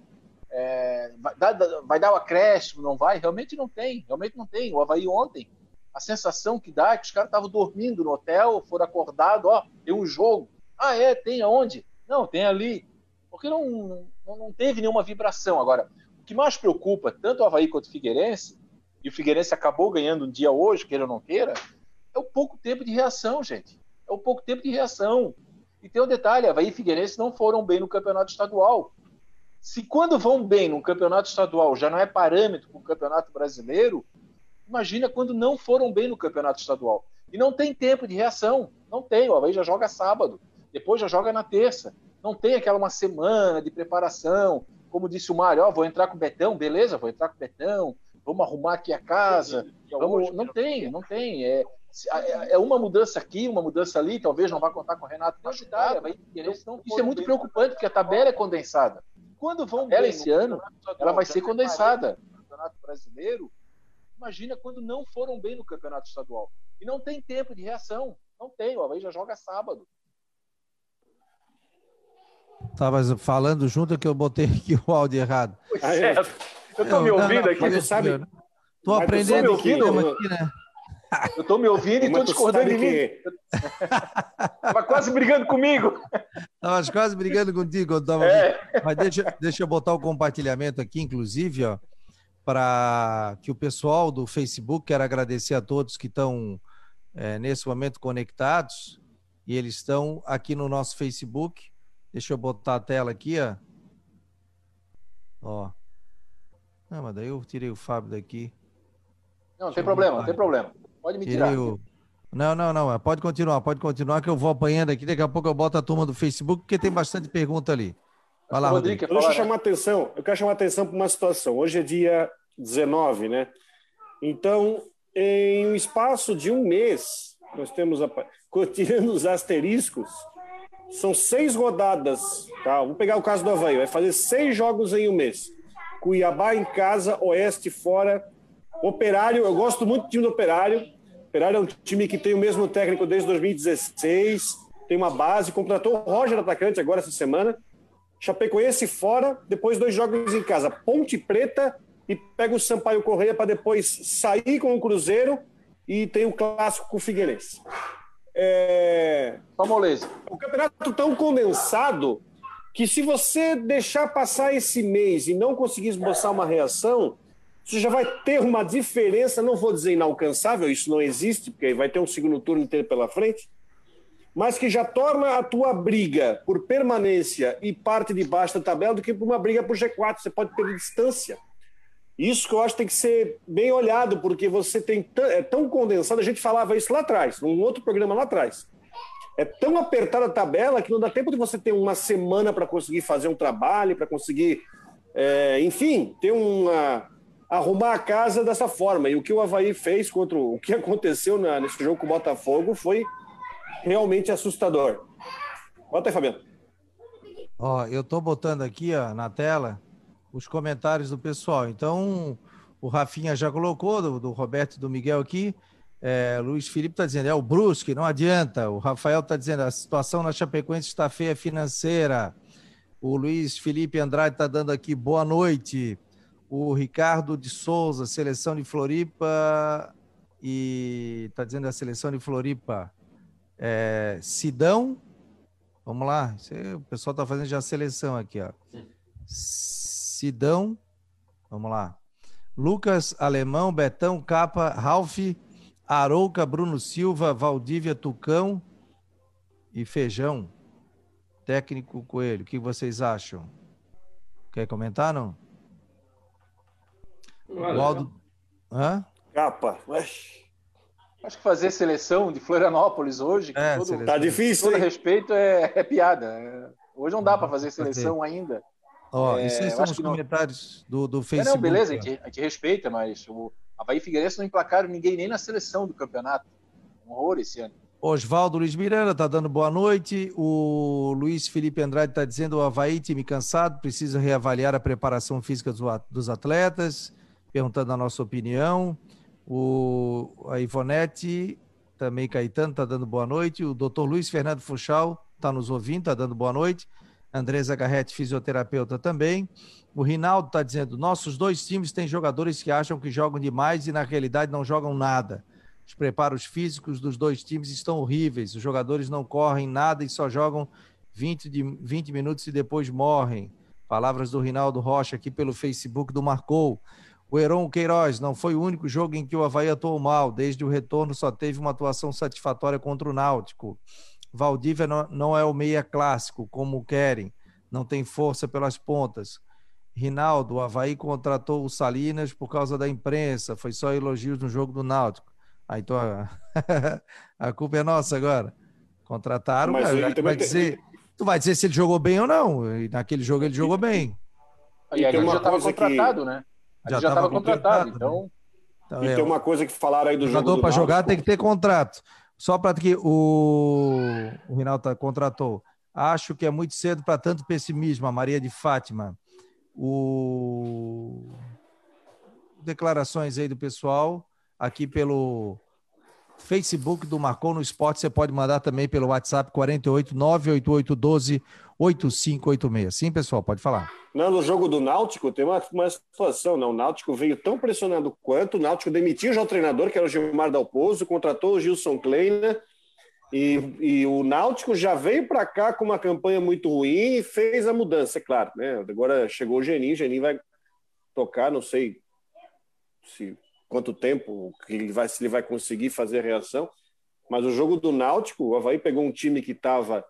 É, vai, dar, vai dar o acréscimo, não vai? Realmente não tem, realmente não tem. O Havaí ontem, a sensação que dá é que os caras estavam dormindo no hotel, foram acordados, ó, tem um jogo. Ah, é? Tem aonde? Não, tem ali. Porque não, não, não teve nenhuma vibração. Agora, o que mais preocupa, tanto o Havaí quanto o Figueirense, e o Figueirense acabou ganhando um dia hoje, queira ou não queira, é o pouco tempo de reação, gente. É o pouco tempo de reação. E tem um detalhe: Havaí e Figueirense não foram bem no campeonato estadual. Se quando vão bem no campeonato estadual já não é parâmetro para o campeonato brasileiro, imagina quando não foram bem no campeonato estadual. E não tem tempo de reação. Não tem. O Havaí já joga sábado. depois já joga na terça. Não tem aquela uma semana de preparação, como disse o Mário, ó, vou entrar com o Betão, beleza, vou entrar com o Betão, vamos arrumar aqui a casa. Vamos... Não tem, não tem. É, é uma mudança aqui, uma mudança ali, talvez não vá contar com o Renato machucado. Vai, isso é muito preocupante, porque a tabela é condensada. Quando vão ela esse ano, ela vai ser condensada. No Campeonato Brasileiro, imagina quando não foram bem no Campeonato Estadual. E não tem tempo de reação. Não tem, o Havaí já joga sábado. Tava falando junto que eu botei aqui o áudio errado. É. Eu tô me ouvindo aqui, tu sabe? Tô aprendendo aqui, aqui, né? Eu tô me ouvindo e tô discordando de mim. Tava quase brigando comigo. Tava quase brigando contigo. Tava... É. Mas deixa, deixa eu botar o compartilhamento aqui, inclusive, ó, para que o pessoal do Facebook, quero agradecer a todos que estão é, nesse momento conectados, e eles estão aqui no nosso Facebook. Deixa eu botar a tela aqui, ó. Ó. Não, mas daí eu tirei o Fábio daqui. Não, não tem problema, não tem problema. Pode me tirar. O... Não, não, não. Pode continuar, pode continuar, que eu vou apanhando aqui. Daqui a pouco eu boto a turma do Facebook, porque tem bastante pergunta ali. Vai lá, Rodrigo. Rodrigo. Deixa eu chamar atenção. Eu quero chamar atenção para uma situação. Hoje é dia 19, né? Então, em um espaço de um mês, nós temos, a... tirando os asteriscos, são seis rodadas. Tá? Vou pegar o caso do Havaí. Vai fazer seis jogos em um mês. Cuiabá em casa, Oeste fora. Operário, eu gosto muito do time do Operário. Operário é um time que tem o mesmo técnico desde 2016, tem uma base, contratou o Roger atacante agora essa semana. Chapecoense fora, depois dois jogos em casa. Ponte Preta e pega o Sampaio Correia para depois sair com o Cruzeiro e tem o clássico com o Figueirense. É... O campeonato tão condensado que se você deixar passar esse mês e não conseguir esboçar uma reação, você já vai ter uma diferença, não vou dizer inalcançável, isso não existe, porque vai ter um segundo turno inteiro pela frente, mas que já torna a tua briga por permanência e parte de baixo da tabela do que uma briga por G4. Você pode perder distância. Isso que eu acho que tem que ser bem olhado, porque você tem é tão condensado, a gente falava isso lá atrás, num outro programa lá atrás. É tão apertada a tabela que não dá tempo de você ter uma semana para conseguir fazer um trabalho, para conseguir, é, enfim, ter uma, arrumar a casa dessa forma. E o que o Havaí fez contra o que (laughs) aconteceu na, nesse jogo com o Botafogo foi realmente assustador. Bota aí, Fabiano. Ó, eu tô botando aqui ó, na tela os comentários do pessoal. Então, o Rafinha já colocou, do, do Roberto e do Miguel aqui. É, Luiz Felipe está dizendo, é o Brusque, não adianta. O Rafael está dizendo, a situação na Chapecoense está feia financeira. O Luiz Felipe Andrade está dando aqui boa noite o Ricardo de Souza, seleção de Floripa, e está dizendo a seleção de Floripa, é, Sidão, vamos lá, o pessoal está fazendo já a seleção aqui, ó. Sidão, vamos lá. Lucas Alemão, Betão, Capa, Ralph, Arouca, Bruno Silva, Valdívia, Tucão e Feijão. Técnico Coelho, o que vocês acham? Quer comentar, não? O Aldo. Hã? Capa. Acho que fazer seleção de Florianópolis hoje, é, todo, tá difícil, todo respeito, é, é piada. Hoje não dá para fazer seleção ainda. Ó, é, esses são os comentários não... do, do Facebook. Não, beleza, a gente, a gente, respeita, mas o Havaí Figueirense não emplacaram ninguém nem na seleção do campeonato. Um horror esse ano. Oswaldo Luiz Miranda está dando boa noite. O Luiz Felipe Andrade está dizendo: o Havaí, time cansado, precisa reavaliar a preparação física dos atletas perguntando a nossa opinião. O, a Ivonete, também Caetano, está dando boa noite. O doutor Luiz Fernando Fuchal está nos ouvindo, está dando boa noite. Andresa Garrete, fisioterapeuta também. O Rinaldo está dizendo: nossos dois times têm jogadores que acham que jogam demais e na realidade não jogam nada. Os preparos físicos dos dois times estão horríveis. Os jogadores não correm nada e só jogam 20, de, 20 minutos e depois morrem. Palavras do Rinaldo Rocha aqui pelo Facebook do Marcou. O Heron Queiroz não foi o único jogo em que o Havaí atuou mal. Desde o retorno só teve uma atuação satisfatória contra o Náutico. Valdívia não, não é o meia clássico, como querem. Não tem força pelas pontas. Rinaldo, o Havaí contratou o Salinas por causa da imprensa. Foi só elogios no jogo do Náutico. Ah, então a, (laughs) a culpa é nossa agora. Contrataram, mas cara, vai dizer, tu vai dizer se ele jogou bem ou não. E naquele jogo ele jogou bem. E aí já estava contratado, que... né? Já estava contratado, contratado, então. Né? então e é, tem uma coisa que falaram aí do jogo. Jogador para jogar tem que ter contrato. Só para que o, o Rinaldo contratou. Acho que é muito cedo para tanto pessimismo, a Maria de Fátima. O... Declarações aí do pessoal aqui pelo Facebook do Marcou no Esporte. Você pode mandar também pelo WhatsApp 48 988 12 8586. Sim, pessoal, pode falar. Não, no jogo do Náutico tem uma, uma situação, não. O Náutico veio tão pressionado quanto, o Náutico demitiu já o treinador, que era o Gilmar Dalpozo, contratou o Gilson Kleina, e, e o Náutico já veio para cá com uma campanha muito ruim e fez a mudança, é claro. Né? Agora chegou o Geninho, o Geninho vai tocar, não sei se quanto tempo que ele vai, se ele vai conseguir fazer a reação. Mas o jogo do Náutico, o Havaí pegou um time que estava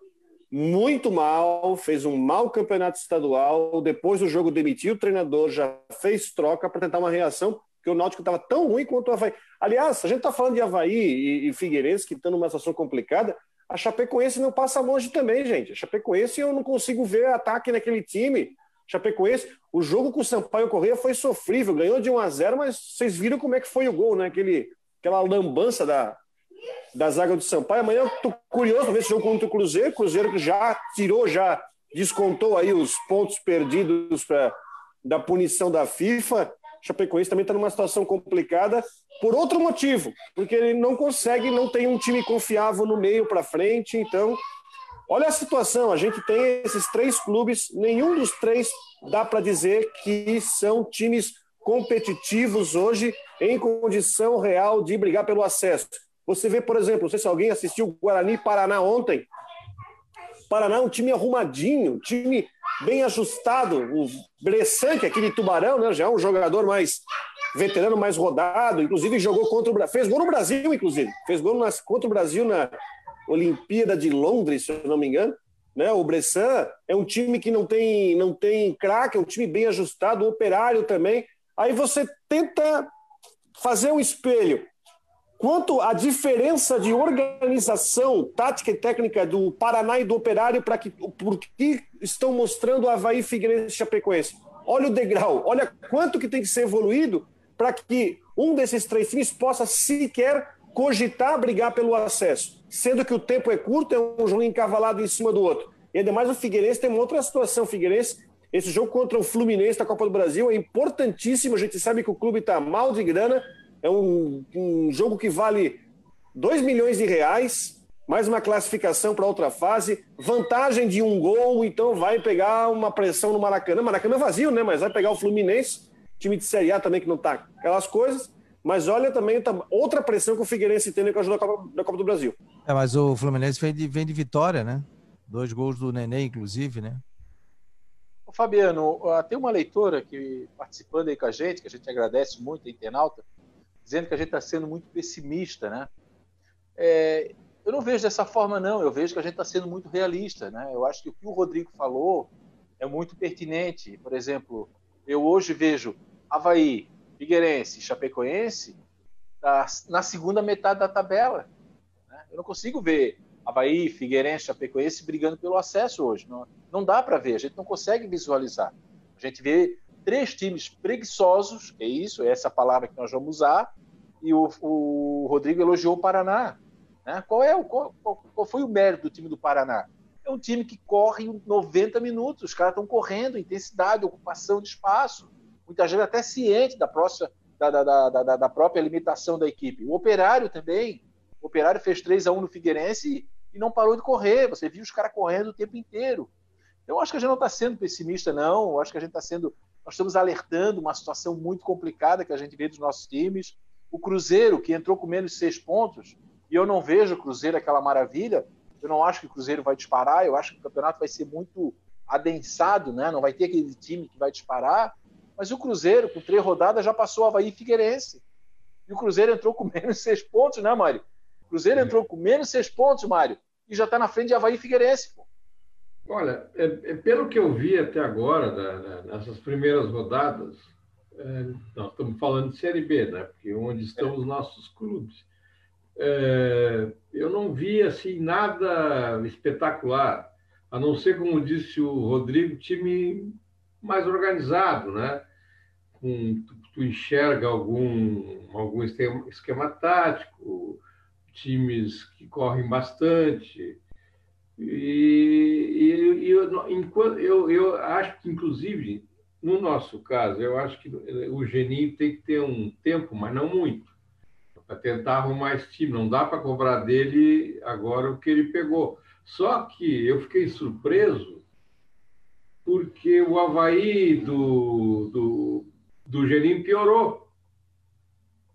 muito mal, fez um mau campeonato estadual. Depois do jogo demitiu o treinador, já fez troca para tentar uma reação, porque o Náutico estava tão ruim quanto o Havaí. Aliás, a gente está falando de Havaí e, e Figueirense, que estão numa situação complicada. A Chapecoense não passa longe também, gente. A Chapecoense eu não consigo ver ataque naquele time. Chapecoense, o jogo com o Sampaio Correia foi sofrível, ganhou de 1 a 0, mas vocês viram como é que foi o gol, né? Aquele, aquela lambança da, da zaga do Sampaio. Amanhã eu tô curioso para ver esse jogo contra o Cruzeiro, Cruzeiro que já tirou, já descontou aí os pontos perdidos pra, da punição da FIFA. Chapecoense também está numa situação complicada por outro motivo, porque ele não consegue, não tem um time confiável no meio para frente, então Olha a situação, a gente tem esses três clubes, nenhum dos três dá para dizer que são times competitivos hoje em condição real de brigar pelo acesso. Você vê, por exemplo, não sei se alguém assistiu Guarani Paraná ontem. Paraná é um time arrumadinho, um time bem ajustado. O Bressan, que é aquele tubarão, né, já é um jogador mais veterano, mais rodado, inclusive jogou contra o Brasil, fez gol no Brasil, inclusive, fez gol nas, contra o Brasil na, Olimpíada de Londres, se eu não me engano. Né? O Bressan é um time que não tem, não tem craque, é um time bem ajustado, o operário também. Aí você tenta fazer um espelho. Quanto à diferença de organização tática e técnica do Paraná e do Operário para que por que estão mostrando o Havaí Figueirense e Chapecoense. Olha o degrau, olha quanto que tem que ser evoluído para que um desses três times possa sequer cogitar brigar pelo acesso sendo que o tempo é curto, é um jogo encavalado em cima do outro. E ainda mais o Figueirense tem uma outra situação. O Figueirense, esse jogo contra o Fluminense da Copa do Brasil é importantíssimo. A gente sabe que o clube está mal de grana. É um, um jogo que vale 2 milhões de reais, mais uma classificação para outra fase, vantagem de um gol, então vai pegar uma pressão no Maracanã. Maracanã vazio, né? Mas vai pegar o Fluminense, time de Série A também que não está aquelas coisas. Mas olha também outra pressão que o Figueirense tem com a ajuda da Copa, da Copa do Brasil. É, mas o Fluminense vem de, vem de vitória, né? Dois gols do Nenê, inclusive, né? Ô, Fabiano, tem uma leitora que participando aí com a gente, que a gente agradece muito, a internauta, dizendo que a gente está sendo muito pessimista, né? É, eu não vejo dessa forma, não. Eu vejo que a gente está sendo muito realista, né? Eu acho que o que o Rodrigo falou é muito pertinente. Por exemplo, eu hoje vejo Havaí, Figueirense e Chapecoense na segunda metade da tabela. Né? Eu não consigo ver Havaí, Figueirense, Chapecoense brigando pelo acesso hoje. Não, não dá para ver, a gente não consegue visualizar. A gente vê três times preguiçosos, é isso, é essa palavra que nós vamos usar, e o, o Rodrigo elogiou o Paraná. Né? Qual, é o, qual, qual foi o mérito do time do Paraná? É um time que corre 90 minutos, os caras estão correndo, intensidade, ocupação de espaço muitas vezes até ciente da, próxima, da, da, da, da, própria limitação da equipe. O Operário também, o Operário fez 3 a 1 no Figueirense e não parou de correr, você viu os caras correndo o tempo inteiro. Eu acho que a gente não está sendo pessimista, não, acho que a gente está sendo, nós estamos alertando uma situação muito complicada que a gente vê dos nossos times. O Cruzeiro, que entrou com menos seis pontos, e eu não vejo o Cruzeiro aquela maravilha, eu não acho que o Cruzeiro vai disparar, eu acho que o campeonato vai ser muito adensado, né? não vai ter aquele time que vai disparar, mas o Cruzeiro, com três rodadas, já passou Havaí e Figueirense. E o Cruzeiro entrou com menos seis pontos, né, Mário? O Cruzeiro entrou com menos seis pontos, Mário, e já está na frente de Havaí e Figueirense. Pô. Olha, é, é, pelo que eu vi até agora, da, da, nessas primeiras rodadas, é, nós estamos falando de Série B, né? Porque onde estão os nossos clubes. É, eu não vi assim nada espetacular, a não ser, como disse o Rodrigo, time mais organizado, né? Tu, tu enxerga algum, algum esquema, tático, times que correm bastante. E, e, eu, enquanto, eu, eu acho que, inclusive, no nosso caso, eu acho que o Geninho tem que ter um tempo, mas não muito, para tentar arrumar esse time. Não dá para cobrar dele agora o que ele pegou. Só que eu fiquei surpreso porque o Havaí do, do, do piorou.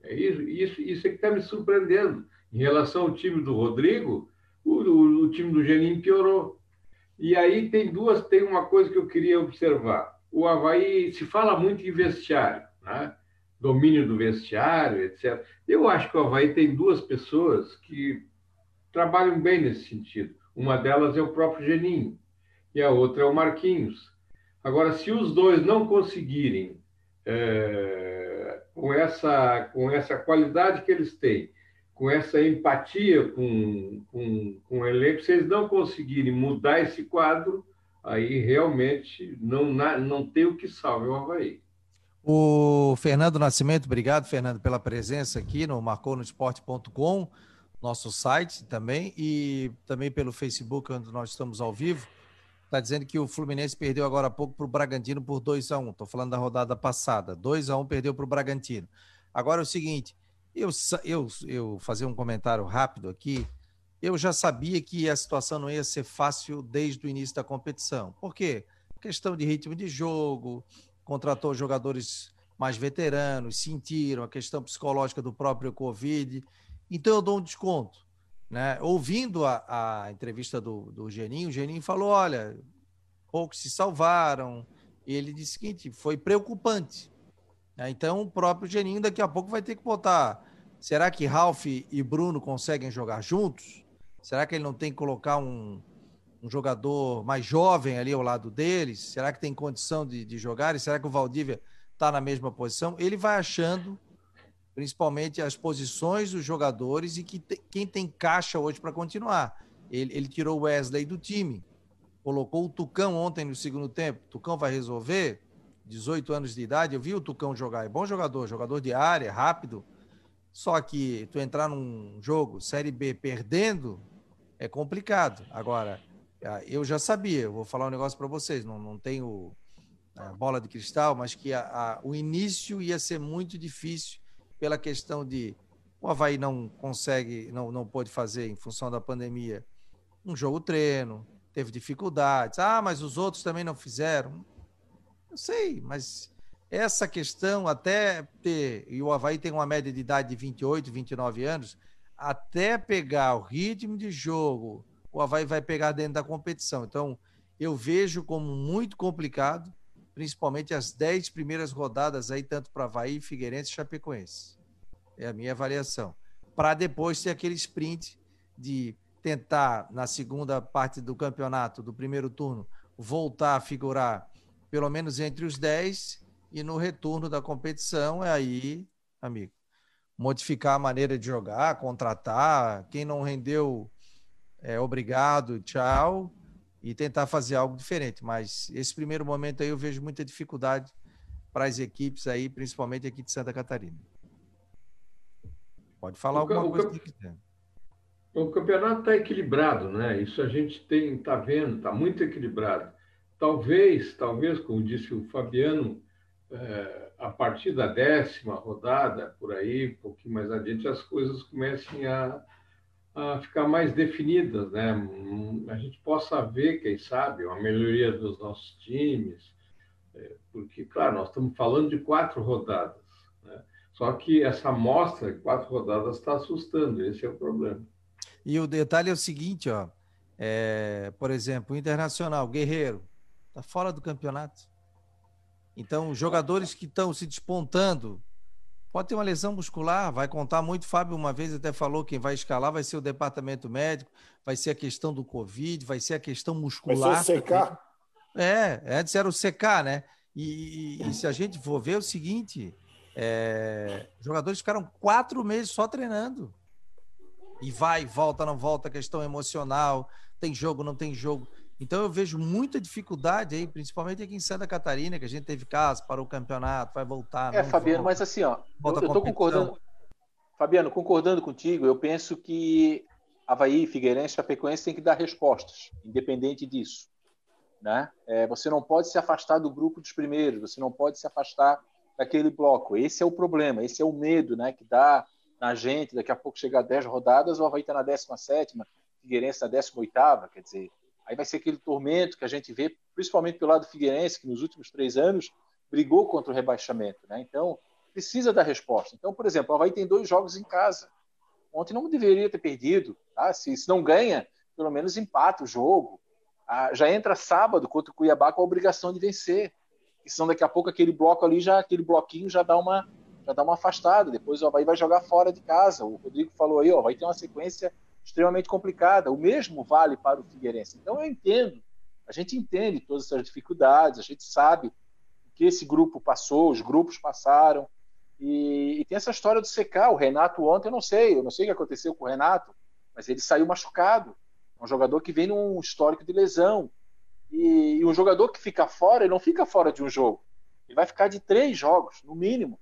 É isso, isso, isso é que está me surpreendendo. Em relação ao time do Rodrigo, o, o, o time do Geninho piorou. E aí tem duas, tem uma coisa que eu queria observar. O Havaí se fala muito em vestiário, né? domínio do vestiário, etc. Eu acho que o Havaí tem duas pessoas que trabalham bem nesse sentido. Uma delas é o próprio Geninho e a outra é o Marquinhos. Agora, se os dois não conseguirem, é, com, essa, com essa qualidade que eles têm, com essa empatia com, com, com o elenco, se eles não conseguirem mudar esse quadro, aí realmente não, não tem o que salve o Havaí. O Fernando Nascimento, obrigado, Fernando, pela presença aqui no marconosport.com, nosso site também, e também pelo Facebook, onde nós estamos ao vivo. Está dizendo que o Fluminense perdeu agora há pouco para o Bragantino por 2 a 1 Estou falando da rodada passada. 2 a 1 perdeu para o Bragantino. Agora é o seguinte: eu, eu, eu fazer um comentário rápido aqui. Eu já sabia que a situação não ia ser fácil desde o início da competição. Por quê? Questão de ritmo de jogo, contratou jogadores mais veteranos, sentiram a questão psicológica do próprio Covid. Então eu dou um desconto. Né? Ouvindo a, a entrevista do, do Geninho, o Geninho falou: olha, poucos se salvaram. E ele disse o seguinte: foi preocupante. Né? Então, o próprio Geninho daqui a pouco vai ter que botar. Será que Ralph e Bruno conseguem jogar juntos? Será que ele não tem que colocar um, um jogador mais jovem ali ao lado deles? Será que tem condição de, de jogar? E será que o Valdívia está na mesma posição? Ele vai achando, principalmente, as posições dos jogadores e que te, quem tem caixa hoje para continuar. Ele, ele tirou o Wesley do time, colocou o Tucão ontem no segundo tempo. Tucão vai resolver? 18 anos de idade, eu vi o Tucão jogar, é bom jogador, jogador de área, rápido. Só que tu entrar num jogo Série B perdendo é complicado. Agora, ah, eu já sabia, eu vou falar um negócio para vocês, não, não tenho a bola de cristal, mas que a, a, o início ia ser muito difícil pela questão de o Havaí não consegue, não, não pôde fazer em função da pandemia um jogo treino, teve dificuldades. Ah, mas os outros também não fizeram. Eu sei, mas essa questão até ter, e o Havaí tem uma média de idade de 28, 29 anos, até pegar o ritmo de jogo, o Havaí vai pegar dentro da competição. Então, eu vejo como muito complicado, principalmente as 10 primeiras rodadas aí, tanto para Havaí, Figueirense e Chapecoense. É a minha avaliação. Para depois ter aquele sprint de tentar, na segunda parte do campeonato, do primeiro turno, voltar a figurar pelo menos entre os 10 e no retorno da competição é aí, amigo, modificar a maneira de jogar, contratar, quem não rendeu, é, obrigado, tchau, e tentar fazer algo diferente. Mas esse primeiro momento aí eu vejo muita dificuldade para as equipes aí, principalmente aqui de Santa Catarina. Pode falar o, alguma o, coisa que quiser. O campeonato está equilibrado, né? Isso a gente tem, está vendo, está muito equilibrado. Talvez, talvez, como disse o Fabiano, é, a partir da décima rodada, por aí, um pouquinho mais adiante, as coisas comecem a, a ficar mais definidas, né? A gente possa ver, quem sabe, uma melhoria dos nossos times, é, porque, claro, nós estamos falando de quatro rodadas, né? Só que essa amostra quatro rodadas está assustando, esse é o problema. E o detalhe é o seguinte, ó, é, por exemplo, o Internacional, Guerreiro, Está fora do campeonato. Então, jogadores que estão se despontando, pode ter uma lesão muscular, vai contar muito. Fábio uma vez até falou quem vai escalar vai ser o departamento médico, vai ser a questão do Covid, vai ser a questão muscular. Vai ser o CK. É, antes era o CK, né? E, e, e se a gente for ver é o seguinte, é, jogadores ficaram quatro meses só treinando. e vai, volta, não volta, questão emocional, tem jogo, não tem jogo. Então eu vejo muita dificuldade aí, principalmente aqui em Santa Catarina, que a gente teve caso para o campeonato, vai voltar. É, Fabiano, volta, mas assim, ó, eu, tô concordando. Fabiano, concordando contigo, eu penso que Havaí, Figueirense, Chapecoense tem que dar respostas, independente disso. Né? É, você não pode se afastar do grupo dos primeiros, você não pode se afastar daquele bloco. Esse é o problema, esse é o medo né, que dá na gente. Daqui a pouco chegar a 10 rodadas, o Havaí está na 17, Figueirense na 18, quer dizer, aí vai ser aquele tormento que a gente vê, principalmente pelo lado do Figueirense, que nos últimos três anos brigou contra o rebaixamento. Né? Então, precisa dar resposta. Então, por exemplo, o Havaí tem dois jogos em casa. Ontem não deveria ter perdido. Tá? Se, se não ganha, pelo menos empata o jogo. Ah, já entra sábado contra o Cuiabá com a obrigação de vencer. E senão daqui a pouco aquele bloco ali, já aquele bloquinho já dá uma já dá uma afastada. Depois o Havaí vai jogar fora de casa. O Rodrigo falou aí, ó, vai ter uma sequência extremamente complicada. O mesmo vale para o Figueirense. Então eu entendo, a gente entende todas essas dificuldades, a gente sabe que esse grupo passou, os grupos passaram. E, e, tem essa história do secar. O Renato ontem, eu não sei, eu não sei o que aconteceu com o Renato, mas ele saiu machucado. É um jogador que vem num histórico de lesão. E, e um jogador que fica fora, ele não fica fora de um jogo. Ele vai ficar de três jogos, no mínimo.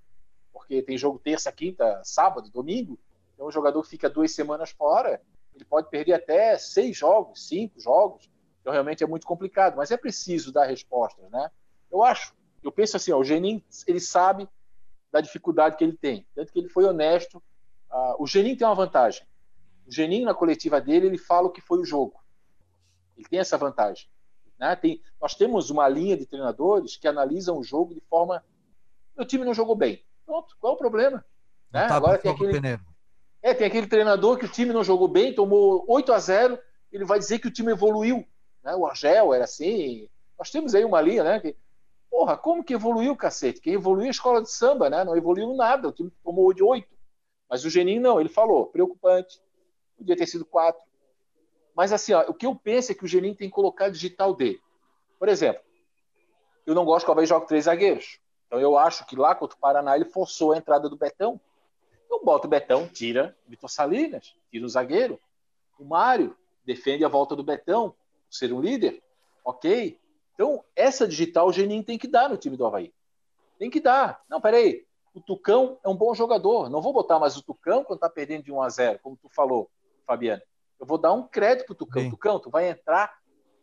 Porque tem jogo terça, quinta, sábado, domingo. Então, um jogador que fica duas semanas fora, ele pode perder até seis jogos, cinco jogos. Então, realmente é muito complicado. Mas é preciso dar respostas, né? Eu acho, eu penso assim, ó, o Genin, ele sabe da dificuldade que ele tem. Tanto que ele foi honesto. Uh, o Genin tem uma vantagem. O Genin, na coletiva dele, ele fala o que foi o jogo. Ele tem essa vantagem. Né? Tem, nós temos uma linha de treinadores que analisam o jogo de forma. O time não jogou bem. Pronto, qual é o problema? Né? Agora tem aquele, é, tem aquele treinador que o time não jogou bem, tomou 8 a 0 ele vai dizer que o time evoluiu. Né? O Argel era assim. Nós temos aí uma linha, né? Que Porra, como que evoluiu, cacete? Quem evoluiu é a escola de samba, né? Não evoluiu nada. O time tomou de oito. Mas o Geninho não, ele falou, preocupante. Podia ter sido quatro. Mas assim, ó, o que eu penso é que o Geninho tem que colocar digital dele. Por exemplo, eu não gosto que o Havaí jogue três zagueiros. Então eu acho que lá contra o Paraná ele forçou a entrada do Betão. Eu boto o Betão, tira o Vitor Salinas, tira o zagueiro. O Mário defende a volta do Betão, ser um líder. Ok. Então, essa digital o Geninho tem que dar no time do Havaí. Tem que dar. Não, peraí. O Tucão é um bom jogador. Não vou botar mais o Tucão quando tá perdendo de 1 a 0 como tu falou, Fabiano. Eu vou dar um crédito pro Tucão. Sim. Tucão, tu vai entrar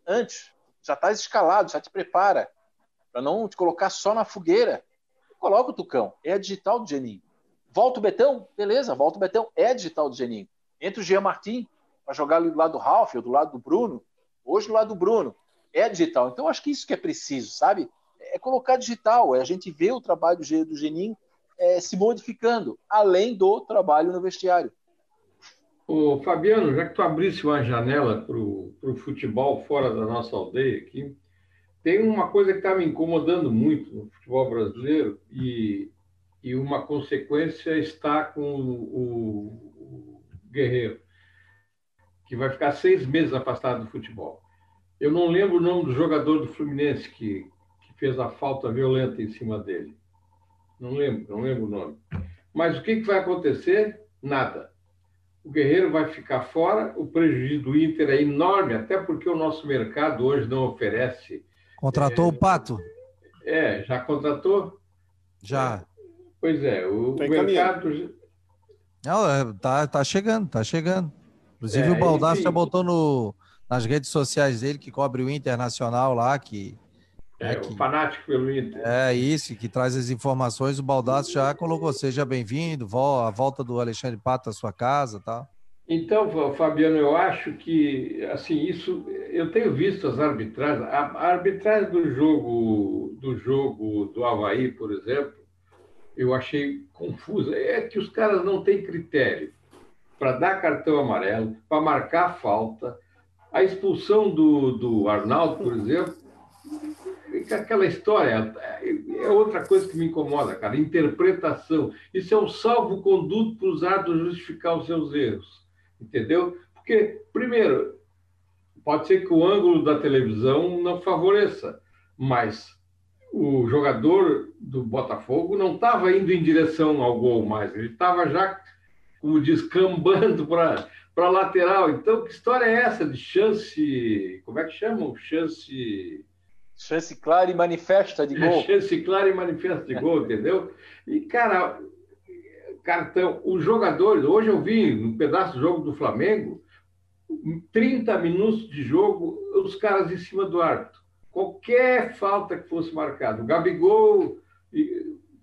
antes. Já tá escalado, já te prepara. Para não te colocar só na fogueira. Coloca o Tucão. É a digital do Geninho. Volta o Betão? Beleza, volta o Betão. É digital do Geninho. Entra o Jean Martin para jogar do lado do Ralf ou do lado do Bruno. Hoje do lado do Bruno é digital. Então, acho que isso que é preciso, sabe? É colocar digital, é a gente ver o trabalho do, do Genin é, se modificando, além do trabalho no vestiário. Ô, Fabiano, já que tu abrisse uma janela para o futebol fora da nossa aldeia aqui, tem uma coisa que está me incomodando muito no futebol brasileiro e, e uma consequência está com o, o Guerreiro, que vai ficar seis meses afastado do futebol. Eu não lembro o nome do jogador do Fluminense que, que fez a falta violenta em cima dele. Não lembro, não lembro o nome. Mas o que, que vai acontecer? Nada. O Guerreiro vai ficar fora, o prejuízo do Inter é enorme, até porque o nosso mercado hoje não oferece. Contratou é, o Pato? É, já contratou? Já. Pois é, o Tem mercado. Não, é, tá, tá chegando, tá chegando. Inclusive é, o Baldassi já botou no, nas redes sociais dele, que cobre o Internacional lá, que. É, é que, o fanático pelo Inter. É isso, que traz as informações. O Baldasso já colocou, seja bem-vindo, a volta do Alexandre Pato à sua casa tá? Então, Fabiano, eu acho que, assim, isso, eu tenho visto as arbitragens, a arbitragem do jogo, do jogo do Havaí, por exemplo, eu achei confusa. É que os caras não têm critério para dar cartão amarelo, para marcar falta, a expulsão do, do Arnaldo, por exemplo, aquela história é outra coisa que me incomoda, cara. Interpretação. Isso é um salvo-conduto para os árbitros justificar os seus erros. Entendeu? Porque, primeiro, pode ser que o ângulo da televisão não favoreça, mas o jogador do Botafogo não estava indo em direção ao gol mais, ele estava já, como diz, cambando para para lateral. Então, que história é essa de chance? Como é que chamam? Chance. Chance clara e manifesta de gol. (laughs) Chance clara e manifesta de gol, entendeu? E, cara, cartão. Os jogadores, hoje eu vi um pedaço do jogo do Flamengo, 30 minutos de jogo, os caras em cima do árbitro. Qualquer falta que fosse marcada. O Gabigol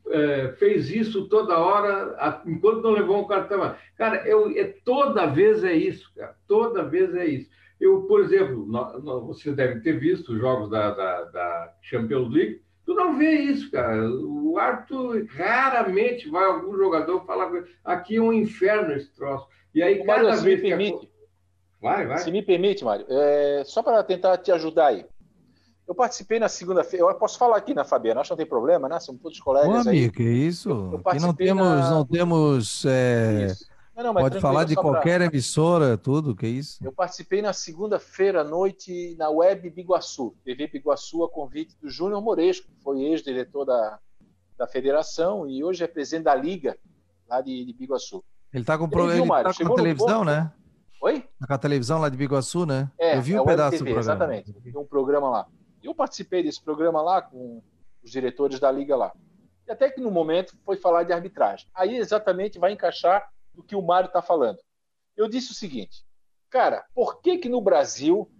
é, fez isso toda hora, enquanto não levou um cartão. Cara, eu, é, toda vez é isso, cara. Toda vez é isso. Eu, por exemplo, você deve ter visto os jogos da, da, da Champions League. Tu não vê isso, cara. O árbitro raramente vai algum jogador falar aqui é um inferno esse troço. E aí, cada Mário, vez. Se me permite. Vai, vai. Se me permite, Mário, é, só para tentar te ajudar aí. Eu participei na segunda-feira. Eu posso falar aqui na Fabiana, acho que não tem problema, né? Somos todos colegas. Ô, amigo, que isso? Aqui não temos, na... não temos. É... Não, não, Pode falar de qualquer pra... emissora, tudo, que isso? Eu participei na segunda-feira à noite na Web Biguaçu, TV Biguaçu, a convite do Júnior Moresco, que foi ex-diretor da, da federação e hoje é presidente da Liga, lá de, de Biguaçu. Ele está com, pro... ele tá com televisão, né? Oi? Tá com a televisão lá de Biguaçu, né? É, eu vi um é pedaço TV, do programa. Exatamente, tem um programa lá. Eu participei desse programa lá com os diretores da liga lá. E até que no momento foi falar de arbitragem. Aí exatamente vai encaixar do que o Mário está falando. Eu disse o seguinte, cara, por que que no Brasil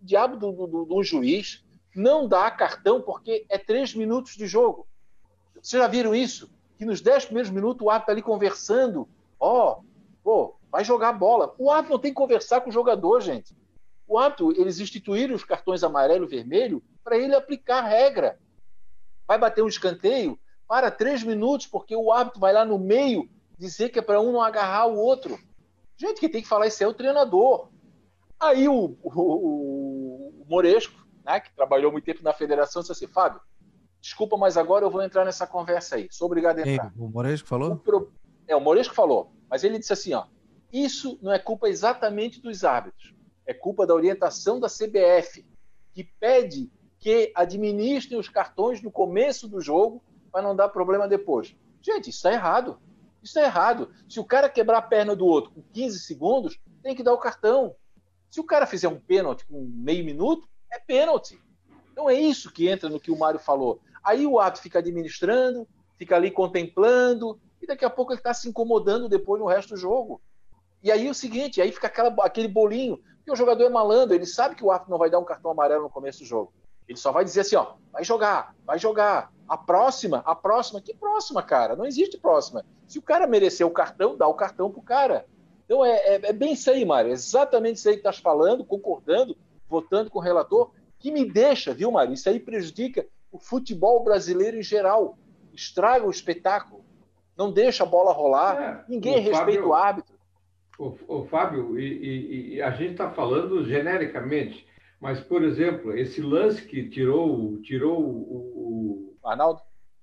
o diabo do, do, do juiz não dá cartão porque é três minutos de jogo? Vocês já viram isso? Que nos dez primeiros minutos o árbitro está ali conversando. Ó, oh, pô, vai jogar bola. O árbitro não tem que conversar com o jogador, gente. O eles instituíram os cartões amarelo e vermelho para ele aplicar a regra. Vai bater um escanteio, para três minutos, porque o árbitro vai lá no meio dizer que é para um não agarrar o outro. Gente, que tem que falar isso é o treinador. Aí o, o, o Moresco, né, que trabalhou muito tempo na federação, disse assim: Fábio, desculpa, mas agora eu vou entrar nessa conversa aí. Sou obrigado a entrar. o Moresco falou? O pro... É, o Moresco falou. Mas ele disse assim: ó, isso não é culpa exatamente dos árbitros é culpa da orientação da CBF, que pede que administrem os cartões no começo do jogo para não dar problema depois. Gente, isso está errado. Isso é errado. Se o cara quebrar a perna do outro com 15 segundos, tem que dar o cartão. Se o cara fizer um pênalti com meio minuto, é pênalti. Então é isso que entra no que o Mário falou. Aí o ato fica administrando, fica ali contemplando, e daqui a pouco ele está se incomodando depois no resto do jogo. E aí é o seguinte, aí fica aquela, aquele bolinho. Porque o jogador é malandro, ele sabe que o árbitro não vai dar um cartão amarelo no começo do jogo. Ele só vai dizer assim, ó, vai jogar, vai jogar. A próxima, a próxima, que próxima, cara? Não existe próxima. Se o cara merecer o cartão, dá o cartão pro cara. Então é, é, é bem isso aí, Mário. É exatamente isso aí que estás falando, concordando, votando com o relator, que me deixa, viu, Mário? Isso aí prejudica o futebol brasileiro em geral. Estraga o espetáculo. Não deixa a bola rolar. É, Ninguém respeita Fábio... o árbitro. Ô Fábio, e, e, e, a gente está falando genericamente, mas, por exemplo, esse lance que tirou, tirou o. o... Arnaldo?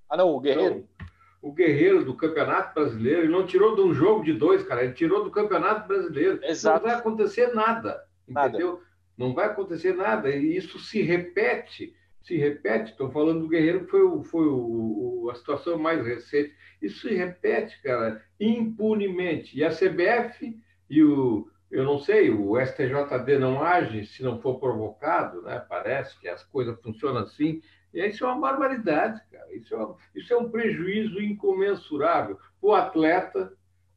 Ah, não, o Guerreiro. Não, o Guerreiro do Campeonato Brasileiro, ele não tirou de um jogo de dois, cara, ele tirou do Campeonato Brasileiro. Exato. Não vai acontecer nada, nada. entendeu? Não vai acontecer nada, e isso se repete se repete. Estou falando do Guerreiro, que foi, o, foi o, o, a situação mais recente. Isso se repete, cara, impunemente. E a CBF e o, eu não sei, o STJD não age se não for provocado, né? Parece que as coisas funcionam assim. E isso é uma barbaridade, cara. Isso é, uma, isso é um prejuízo incomensurável. O atleta,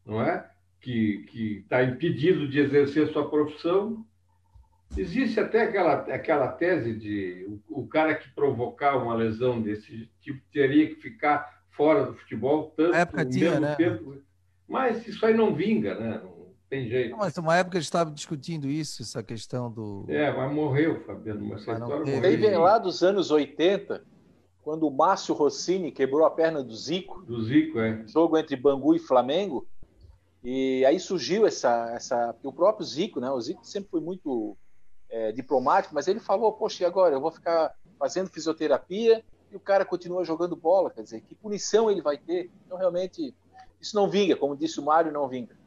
não é? Que está impedido de exercer sua profissão. Existe até aquela, aquela tese de o, o cara que provocar uma lesão desse tipo teria que ficar fora do futebol tanto Na época tinha, né? tempo. Mas isso aí não vinga, né? Não, tem jeito. Não, mas uma época eles estavam discutindo isso, essa questão do. É, mas morreu, Fabiano. Mas essa história morreu. vem lá dos anos 80, quando o Márcio Rossini quebrou a perna do Zico. Do Zico, é. Jogo entre Bangu e Flamengo. E aí surgiu essa. essa o próprio Zico, né? O Zico sempre foi muito é, diplomático, mas ele falou: Poxa, e agora? Eu vou ficar fazendo fisioterapia e o cara continua jogando bola. Quer dizer, que punição ele vai ter? Então, realmente, isso não vinga. Como disse o Mário, não vinga.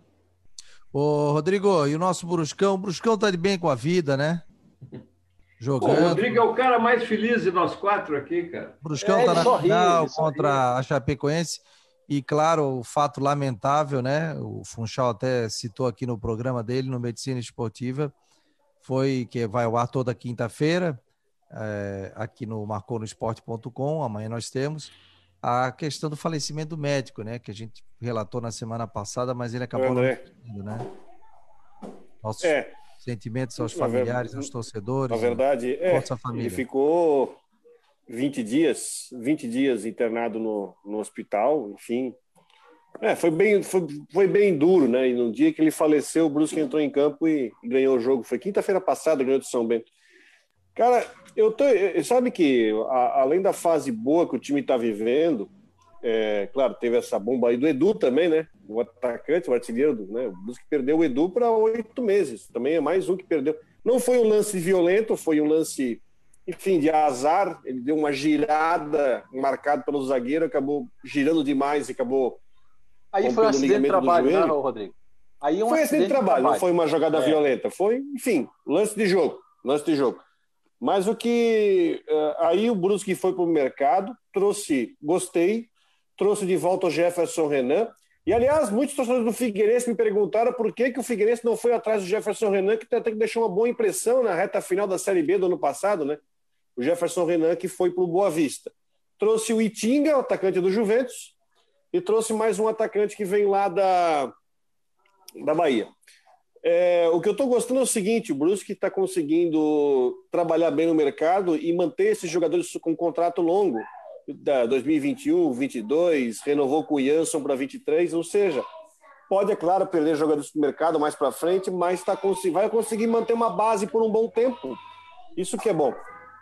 Ô, Rodrigo, e o nosso Bruscão? O Bruscão tá de bem com a vida, né? Jogando. o Rodrigo é o cara mais feliz de nós quatro aqui, cara. O Bruscão é, tá na final contra a Chapecoense. E, claro, o fato lamentável, né? O Funchal até citou aqui no programa dele, no Medicina Esportiva, foi que vai ao ar toda quinta-feira, é, aqui no marconosport.com. Amanhã nós temos a questão do falecimento do médico, né? Que a gente relatou na semana passada, mas ele acabou não né? Nossos É, sentimentos aos familiares, verdade- aos torcedores. na verdade, é, Nossa família. ele ficou 20 dias, 20 dias internado no, no hospital, enfim. É, foi bem, foi, foi bem duro, né? E no dia que ele faleceu, o Brusque entrou em campo e, e ganhou o jogo. Foi quinta-feira passada, ganhou do São Bento. Cara, eu tô, sabe que a- além da fase boa que o time está vivendo, é, claro, teve essa bomba aí do Edu também, né? O atacante, o artilheiro, né? O Brusque perdeu o Edu para oito meses. Também é mais um que perdeu. Não foi um lance violento, foi um lance, enfim, de azar. Ele deu uma girada marcado pelo zagueiro, acabou girando demais e acabou. Aí foi um acidente de trabalho, né. Rodrigo? Aí é um foi acidente de trabalho, não foi uma jogada É. violenta. Foi, enfim, lance de jogo. Lance de jogo. Mas o que. eh, aí o Brusque foi para o mercado, trouxe, gostei, trouxe de volta o Jefferson Renan. E, aliás, muitos torcedores do Figueirense me perguntaram por que, que o Figueirense não foi atrás do Jefferson Renan, que até que deixou uma boa impressão na reta final da Série B do ano passado, né? O Jefferson Renan, que foi para o Boa Vista. Trouxe o Itinga, o atacante do Juventus, e trouxe mais um atacante que vem lá da, da Bahia. É, o que eu estou gostando é o seguinte: o Brusque está conseguindo trabalhar bem no mercado e manter esses jogadores com contrato longo, da 2021, 22, renovou com o Jansson para 23, ou seja, pode, é claro, perder jogadores do mercado mais para frente, mas tá, vai conseguir manter uma base por um bom tempo. Isso que é bom.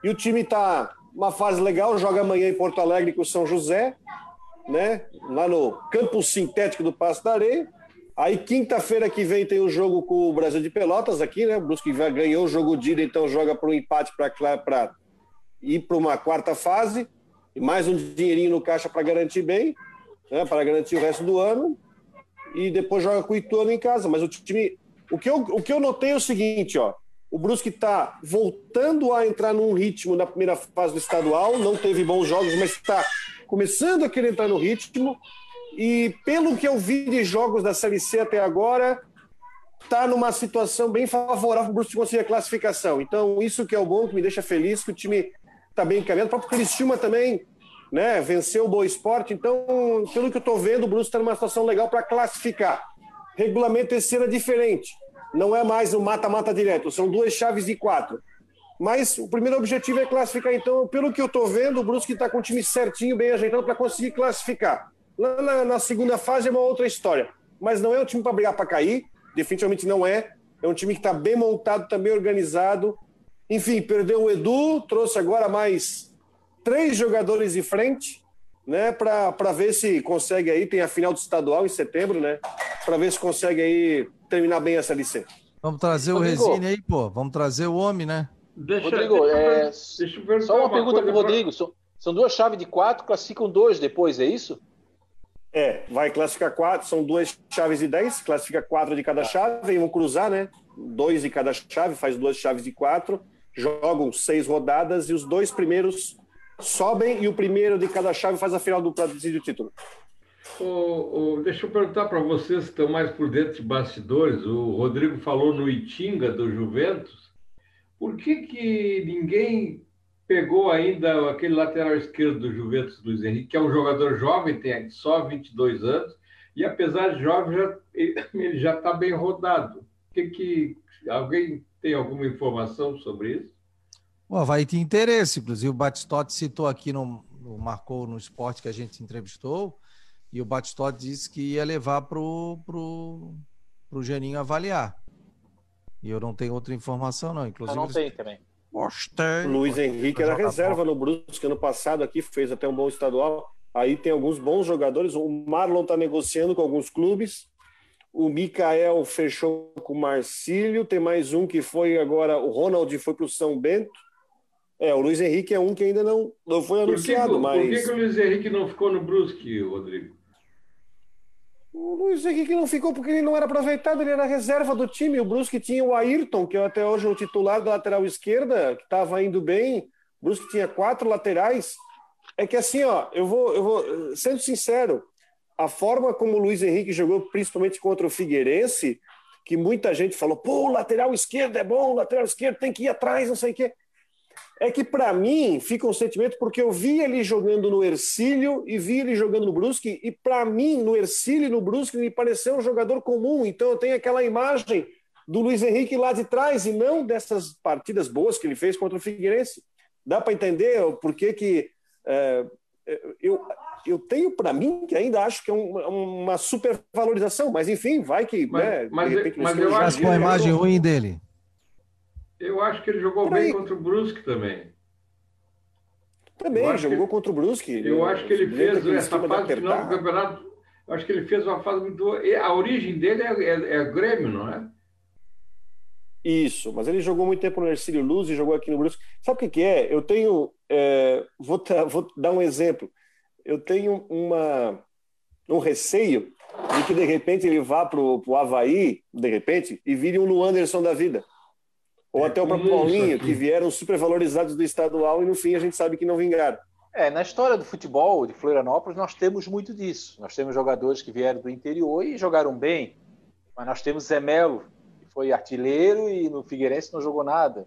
E o time está uma fase legal, joga amanhã em Porto Alegre com o São José, né? Lá no campo sintético do Passo da Areia. Aí quinta-feira que vem tem o jogo com o Brasil de Pelotas aqui, né? O Brusque ganhou o jogo de ida, então joga para um empate para ir para uma quarta fase e mais um dinheirinho no caixa para garantir bem, né? Para garantir o resto do ano e depois joga com o Ituano em casa. Mas o time, o que eu, o que eu notei é o seguinte, ó. O Brusque está voltando a entrar num ritmo na primeira fase do estadual, não teve bons jogos, mas está começando a querer entrar no ritmo. E pelo que eu vi de jogos da Série C até agora, está numa situação bem favorável para o Brusque conseguir a classificação. Então, isso que é o bom, que me deixa feliz, que o time está bem encaminhado. O próprio Criciúma também né, venceu o Boa Esporte. Então, pelo que eu estou vendo, o Brusque está numa situação legal para classificar. Regulamento esse ano é diferente. Não é mais um mata-mata direto, são duas chaves de quatro. Mas o primeiro objetivo é classificar. Então, pelo que eu estou vendo, o Brusque está com o time certinho, bem ajeitado para conseguir classificar. Lá na, na segunda fase é uma outra história. Mas não é um time para brigar para cair, definitivamente não é. É um time que está bem montado, está bem organizado. Enfim, perdeu o Edu, trouxe agora mais três jogadores de frente, né, para ver se consegue aí. Tem a final do estadual em setembro, né, para ver se consegue aí terminar bem essa licença. Vamos trazer Rodrigo. o Resine aí, pô. Vamos trazer o homem, né? Deixa, Rodrigo, deixa, eu é, deixa Só uma pergunta coisa para o pra- Rodrigo. São, são duas chaves de quatro, classificam dois depois, é isso? É, vai classificar quatro, são duas chaves de dez, classifica quatro de cada chave, e vão cruzar, né? Dois de cada chave, faz duas chaves de quatro, jogam seis rodadas e os dois primeiros sobem e o primeiro de cada chave faz a final do para o título. Ô, ô, deixa eu perguntar para vocês que estão mais por dentro de bastidores. O Rodrigo falou no Itinga do Juventus. Por que, que ninguém pegou ainda aquele lateral esquerdo do Juventus, Luiz Henrique, que é um jogador jovem, tem só 22 anos, e apesar de jovem, já, (laughs) ele já está bem rodado. O que que alguém tem alguma informação sobre isso? O Havaí tinha interesse, inclusive o Batistotti citou aqui no, no Marcou no Esporte que a gente entrevistou, e o Batistotti disse que ia levar pro, pro, pro Geninho avaliar. E eu não tenho outra informação, não. Eu Inclusive, não eles- tem também. Gostei. O Luiz Henrique era reserva no Brusque ano passado aqui, fez até um bom estadual. Aí tem alguns bons jogadores. O Marlon está negociando com alguns clubes. O Mikael fechou com o Marcílio. Tem mais um que foi agora. O Ronald foi para o São Bento. É, o Luiz Henrique é um que ainda não, não foi Por que, anunciado, por mas. que, que o Luiz Henrique não ficou no Brusque, Rodrigo? O Luiz Henrique não ficou porque ele não era aproveitado, ele era reserva do time. O Brusque tinha o Ayrton, que é até hoje o titular da lateral esquerda, que estava indo bem. O Brusque tinha quatro laterais. É que assim, ó, eu vou, eu vou sendo sincero, a forma como o Luiz Henrique jogou, principalmente contra o Figueirense, que muita gente falou, pô, lateral esquerdo é bom, lateral esquerdo tem que ir atrás, não sei o quê. É que para mim fica um sentimento porque eu vi ele jogando no Ercílio e vi ele jogando no Brusque e para mim no Ercílio e no Brusque me pareceu um jogador comum, então eu tenho aquela imagem do Luiz Henrique lá de trás e não dessas partidas boas que ele fez contra o Figueirense. Dá para entender o porquê que é, eu, eu tenho para mim que ainda acho que é uma, uma supervalorização, mas enfim, vai que. Mas, né, mas, repente, mas eu acho com a imagem ruim dele. Eu acho que ele jogou bem contra o Brusque também. Também, jogou que, contra o Brusque. Eu acho que ele fez essa fase final do campeonato. Eu acho que ele fez uma fase muito. A origem dele é, é, é Grêmio, não é? Isso, mas ele jogou muito tempo no Ercílio Luz e jogou aqui no Brusque. Sabe o que, que é? Eu tenho. É, vou, vou, dar um exemplo. Eu tenho uma, um receio de que de repente ele vá para o Havaí, de repente, e vire um Luanderson da vida. Ou é, até o próprio Paulinho, que vieram supervalorizados do estadual e no fim a gente sabe que não vingaram. É, na história do futebol de Florianópolis nós temos muito disso. Nós temos jogadores que vieram do interior e jogaram bem, mas nós temos Zé Melo, foi artilheiro e no Figueirense não jogou nada.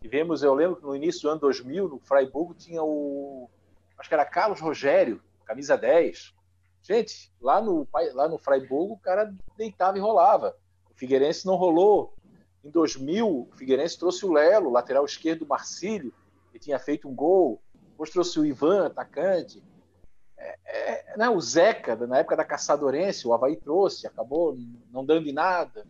Tivemos, eu lembro que no início do ano 2000, no Freiburg, tinha o. Acho que era Carlos Rogério, camisa 10. Gente, lá no, lá no Freiburg o cara deitava e rolava. O Figueirense não rolou. Em 2000, o Figueirense trouxe o Lelo, lateral esquerdo do Marcílio, que tinha feito um gol. Depois trouxe o Ivan, atacante. É, é, né, o Zeca, na época da Caçadorense, o Havaí trouxe, acabou não dando em nada.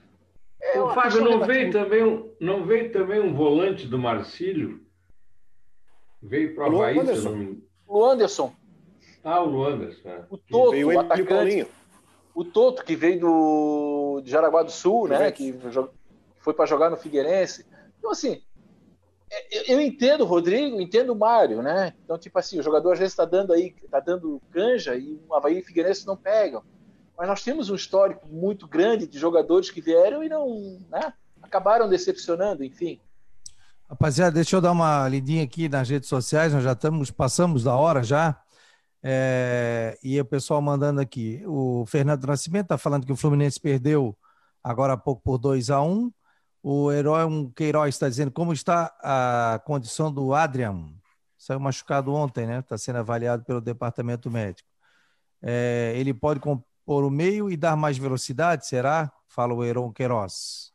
É, o Fábio, não veio, também um, não veio também um volante do Marcílio? Veio para o Havaí, se não O Anderson. Ah, o Luanderson. É. O Toto, o atacante. O Toto, que veio do, de Jaraguá do Sul, né? Que foi para jogar no Figueirense. Então, assim, é, eu entendo o Rodrigo, entendo o Mário, né? Então, tipo assim, o jogador às vezes está dando aí, está dando canja e o Havaí e o Figueirense não pegam mas nós temos um histórico muito grande de jogadores que vieram e não né, acabaram decepcionando, enfim. Rapaziada, deixa eu dar uma lidinha aqui nas redes sociais, nós já estamos, passamos da hora já. É, e o pessoal mandando aqui. O Fernando Nascimento está falando que o Fluminense perdeu agora há pouco por 2 a 1 um. O herói um Queiroz está dizendo como está a condição do Adrian. Saiu machucado ontem, né? Está sendo avaliado pelo departamento médico. É, ele pode por o meio e dar mais velocidade, será? Fala o Heron Queiroz.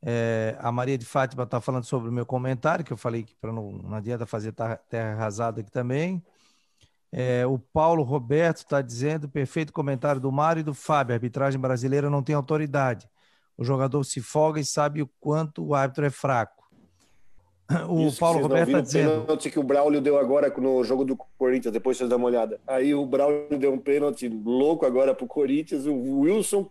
É, a Maria de Fátima está falando sobre o meu comentário, que eu falei que para não, não adianta fazer terra arrasada aqui também. É, o Paulo Roberto está dizendo: perfeito comentário do Mário e do Fábio. A arbitragem brasileira não tem autoridade. O jogador se folga e sabe o quanto o árbitro é fraco. O Isso, Paulo Roberto está dizendo. O pênalti que o Braulio deu agora no jogo do Corinthians, depois vocês dão uma olhada. Aí o Braulio deu um pênalti louco agora para o Corinthians. O Wilson,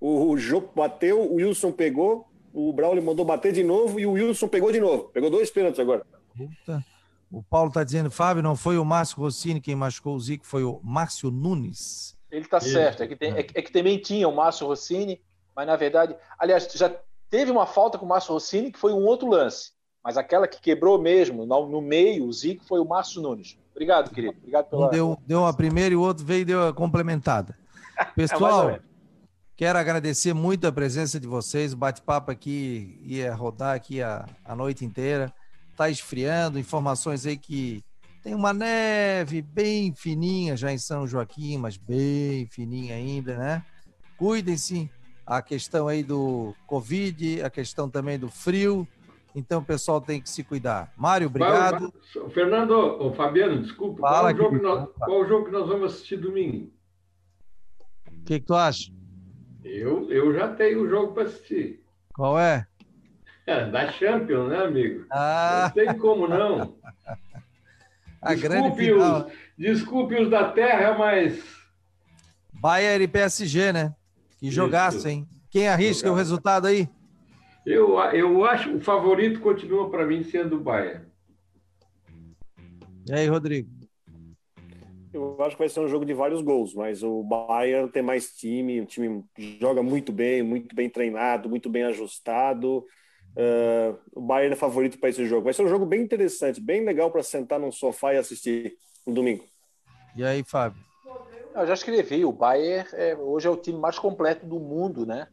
o Jô bateu, o Wilson pegou, o Braulio mandou bater de novo e o Wilson pegou de novo. Pegou dois pênaltis agora. Puta. O Paulo está dizendo, Fábio, não foi o Márcio Rossini quem machucou o Zico, foi o Márcio Nunes. Ele está certo. É que, tem, é, é que também tinha o Márcio Rossini, mas na verdade, aliás, já teve uma falta com o Márcio Rossini que foi um outro lance. Mas aquela que quebrou mesmo, no, meio, o Zico, foi o Márcio Nunes. Obrigado, querido. Obrigado pela. Um deu, deu a primeira e o outro veio e deu a complementada. (laughs) Pessoal, é quero agradecer muito a presença de vocês. O bate-papo aqui ia rodar aqui a, a noite inteira. Está esfriando, informações aí que tem uma neve bem fininha já em São Joaquim, mas bem fininha ainda, né? Cuidem-se. A questão aí do Covid, a questão também do frio então o pessoal tem que se cuidar. Mário, obrigado. Fernando, o Fabiano, desculpa. Fala, qual, o jogo nós, qual o jogo que nós vamos assistir domingo? O que, que, tu acha? Eu, eu já tenho o jogo para assistir. Qual é? é? Da Champions, né, amigo? Ah. Não tem como não. (laughs) A desculpe, os, desculpe os da terra, mas. Bayern e PSG, né? Que jogaço, hein? Quem arrisca o resultado aí? Eu, eu acho o favorito continua para mim sendo o Bayern. E aí, Rodrigo? Eu acho que vai ser um jogo de vários gols, mas o Bayern tem mais time, o time joga muito bem, muito bem treinado, muito bem ajustado. Uh, o Bayern é favorito para esse jogo. Vai ser um jogo bem interessante, bem legal para sentar num sofá e assistir no domingo. E aí, Fábio? Eu já escrevi, o Bayern é, hoje é o time mais completo do mundo, né?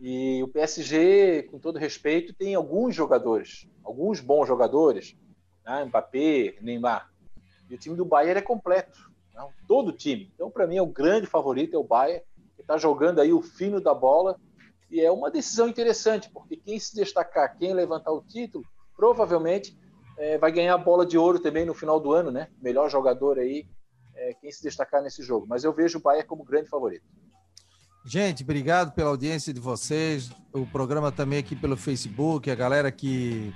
E o PSG, com todo respeito, tem alguns jogadores, alguns bons jogadores, né? Mbappé, Neymar. E o time do Bayern é completo, né? todo o time. Então, para mim, é o grande favorito é o Bayern, que está jogando aí o fino da bola. E é uma decisão interessante, porque quem se destacar, quem levantar o título, provavelmente é, vai ganhar a bola de ouro também no final do ano, né? Melhor jogador aí, é, quem se destacar nesse jogo. Mas eu vejo o Bahia como grande favorito. Gente, obrigado pela audiência de vocês. O programa também aqui pelo Facebook, a galera que,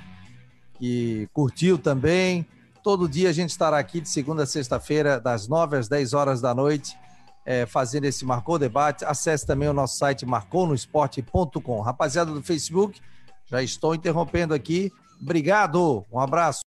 que curtiu também. Todo dia a gente estará aqui de segunda a sexta-feira, das 9 às 10 horas da noite, é, fazendo esse Marcou Debate. Acesse também o nosso site marconosport.com. Rapaziada do Facebook, já estou interrompendo aqui. Obrigado, um abraço.